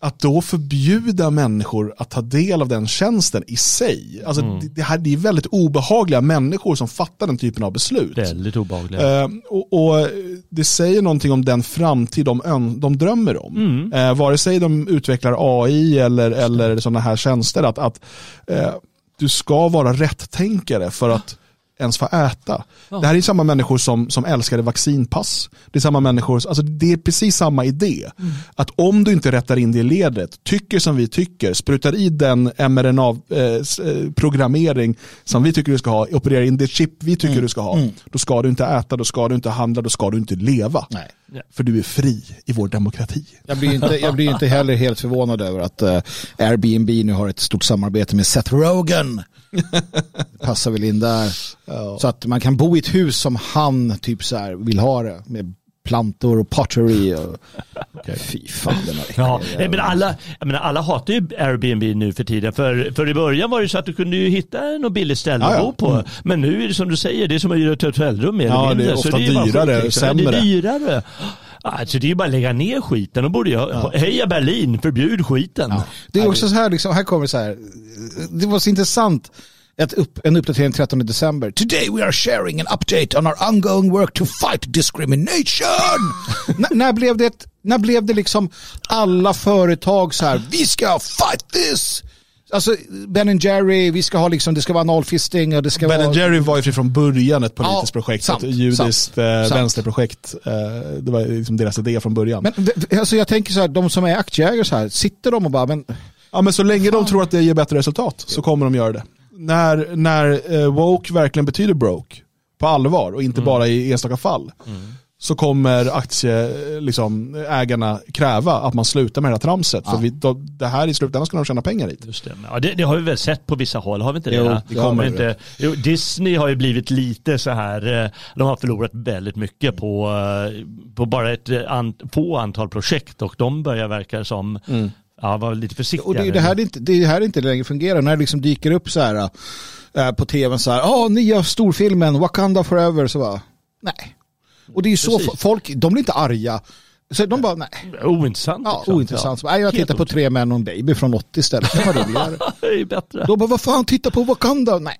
att då förbjuda människor att ta del av den tjänsten i sig, alltså Mm. det, här, det är väldigt obehagliga människor som fattar den typen av beslut. Väldigt obehagligt. Eh, och, och det säger någonting om den framtid de, de drömmer om. Mm. Eh, vare sig de utvecklar AI eller, eller sådana här tjänster, att, att eh, du ska vara rättänkare för att ens få äta. Det här är samma människor som, som älskade vaccinpass. Det är samma människor, alltså det är precis samma idé. Mm. Att om du inte rättar in det i ledet, tycker som vi tycker, sprutar i den mRNA-programmering som vi tycker du ska ha, opererar in det chip vi tycker du ska ha, då ska du inte äta, då ska du inte handla, då ska du inte leva. Nej. För du är fri i vår demokrati. Jag blir, inte, jag blir inte heller helt förvånad över att eh, Airbnb nu har ett stort samarbete med Seth Rogen. Passar väl in där. Så att man kan bo i ett hus som han typ så här vill ha det. Med plantor och pottery. Och... Fy fan den här Ja, men alla, jag menar, alla hatar ju Airbnb nu för tiden. För, för i början var det så att du kunde ju hitta något billigt ställe Ja, att ja. bo på. Men nu är det som du säger, det är som att hyra ett hotellrum Ja, det är ofta ju bara dyrare, skit, liksom. Det sämre. är dyrare. Alltså det är ju bara att lägga ner skiten. Då borde jag, heja Berlin, förbjud skiten. Det är också så här, liksom, här kommer det så här. Det var så intressant. Ett upp, en uppdatering 13 december. Today we are sharing an update on our ongoing work to fight discrimination. När, blev det när blev det liksom alla företag så här, vi ska fight this. Alltså Ben Jerry, vi ska ha liksom, det ska vara nollfisting och det ska Ben vara... Jerry var ju från början ett politiskt Ja, projekt, sant, ett judiskt sant, eh, sant. vänsterprojekt. Eh, det var liksom deras idé från början. Men alltså jag tänker så här, de som är aktieägare så här, sitter de och bara, men Ja, men så länge de tror att det ger bättre resultat så kommer de göra det. När, när eh, woke verkligen betyder broke på allvar och inte bara i enstaka fall så kommer aktieägarna liksom, ägarna kräva att man slutar med det här tramset. För vi, då, det här i slutändan ska de tjäna pengar i. Just det. Ja, det, det har vi väl sett på vissa håll, har vi inte det? Jo, det det kommer inte. Jo, Disney har ju blivit lite så här, eh, de har förlorat väldigt mycket på, eh, på bara ett eh, an, få antal projekt och de börjar verka som, ja, var lite försiktiga. Och det är det här det inte, det är här det inte längre fungerar. När det liksom dyker upp så här äh, på tv så här, ja nya storfilmen Wakanda Forever, så bara, nej. Och det är ju så, Precis. folk, de blir inte arga. Så de bara, nej. Ointressant. Ja, liksom. ointressant. Så, nej, jag tittar på tre män och en baby från 80 istället. Det var roligare. Det är bättre. Då bara, vad fan, titta på Wakanda. Nej.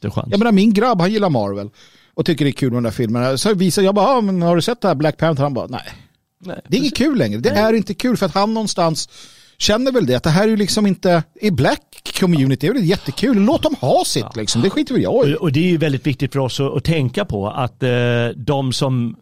Det är chans. Jag menar, min grabb, han gillar Marvel. Och tycker det är kul med de där filmerna. Så visar jag bara, ja, men har du sett det här Black Panther? Han bara, nej. Nej, Det är inget kul längre. Det är inte kul för att han någonstans känner väl det. Att det här är ju liksom inte, i black community är väl jättekul. Låt dem ha sitt liksom. Det skiter väl jag i. Och, det är ju väldigt viktigt för oss att, att tänka på att eh, de som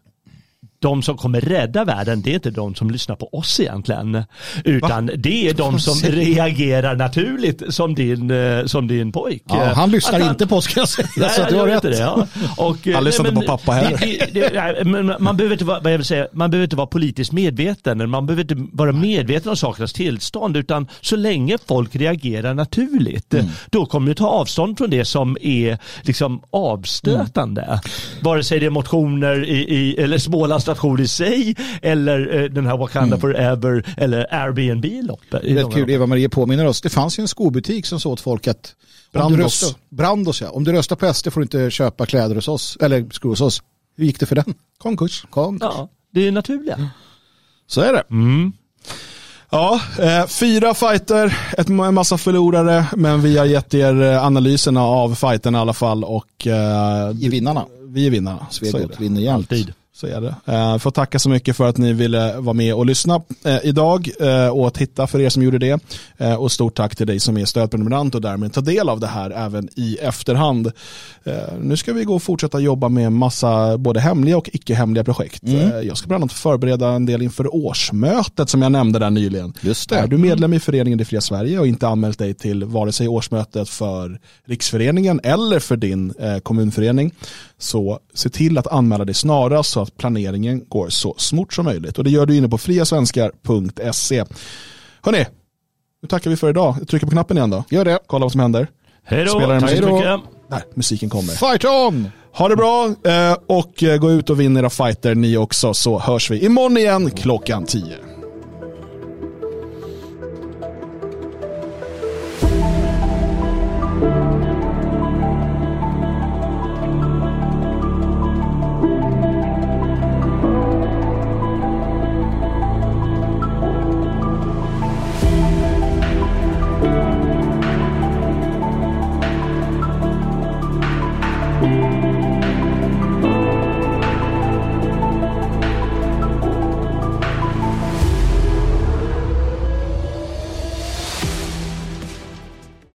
de som kommer rädda världen, det är inte de som lyssnar på oss egentligen. Utan det är de som reagerar naturligt som din, eh, som din pojk. Ja, han lyssnar han- inte på oss ska jag säga. Nej, så du har rätt. Det, ja. och, eh, Han lyssnar inte på pappa heller. men man behöver inte vara, jag säga, man behöver inte vara politiskt medveten, man behöver inte vara medveten om sakernas tillstånd, utan så länge folk reagerar naturligt, Mm. då kommer du ta avstånd från det som är liksom avstötande. Mm. Vare sig det är motioner i, i eller Smålands station i sig, eller eh, den här Wakanda Forever, eller Airbnb-loppet. Mm. Rätt kul, Eva-Maria påminner oss. Det fanns ju en skobutik som sa åt folk att om du Brandos. Brandos ja. Om du röstar på SD får du inte köpa kläder hos oss, eller skor hos oss. Hur gick det för den? Konkurs. Kom. Ja, det är naturliga. Så är det. Ja, eh, fyra fighter, ett, en massa förlorare, men vi har gett er eh, analyserna av fighterna i alla fall och eh, I vinnarna. vi är vinnarna. Svegot det. vinner jämt. Alltid. Så är det. Eh, får tacka så mycket för att ni ville vara med och lyssna eh, idag eh, och titta för er som gjorde det. Eh, och stort tack till dig som är stödprenumerant och därmed tar del av det här även i efterhand. Nu ska vi gå och fortsätta jobba med massa både hemliga och icke-hemliga projekt. Mm. Jag ska bland annat förbereda en del inför årsmötet som jag nämnde där nyligen. Just det. Är du medlem i föreningen Det fria Sverige och inte anmält dig till vare sig årsmötet för Riksföreningen eller för din kommunförening Så se till att anmäla dig snarast så att planeringen går så smort som möjligt. Och det gör du inne på friasvenskar.se. Hörni, nu tackar vi för idag. Jag trycker på knappen igen då. Gör det. Kolla vad som händer. Hej då, Spelar tack så mycket. Där, musiken kommer. Fight on! Ha det bra eh, och eh, gå ut och vinn era fighter ni också så hörs vi imorgon igen klockan 10.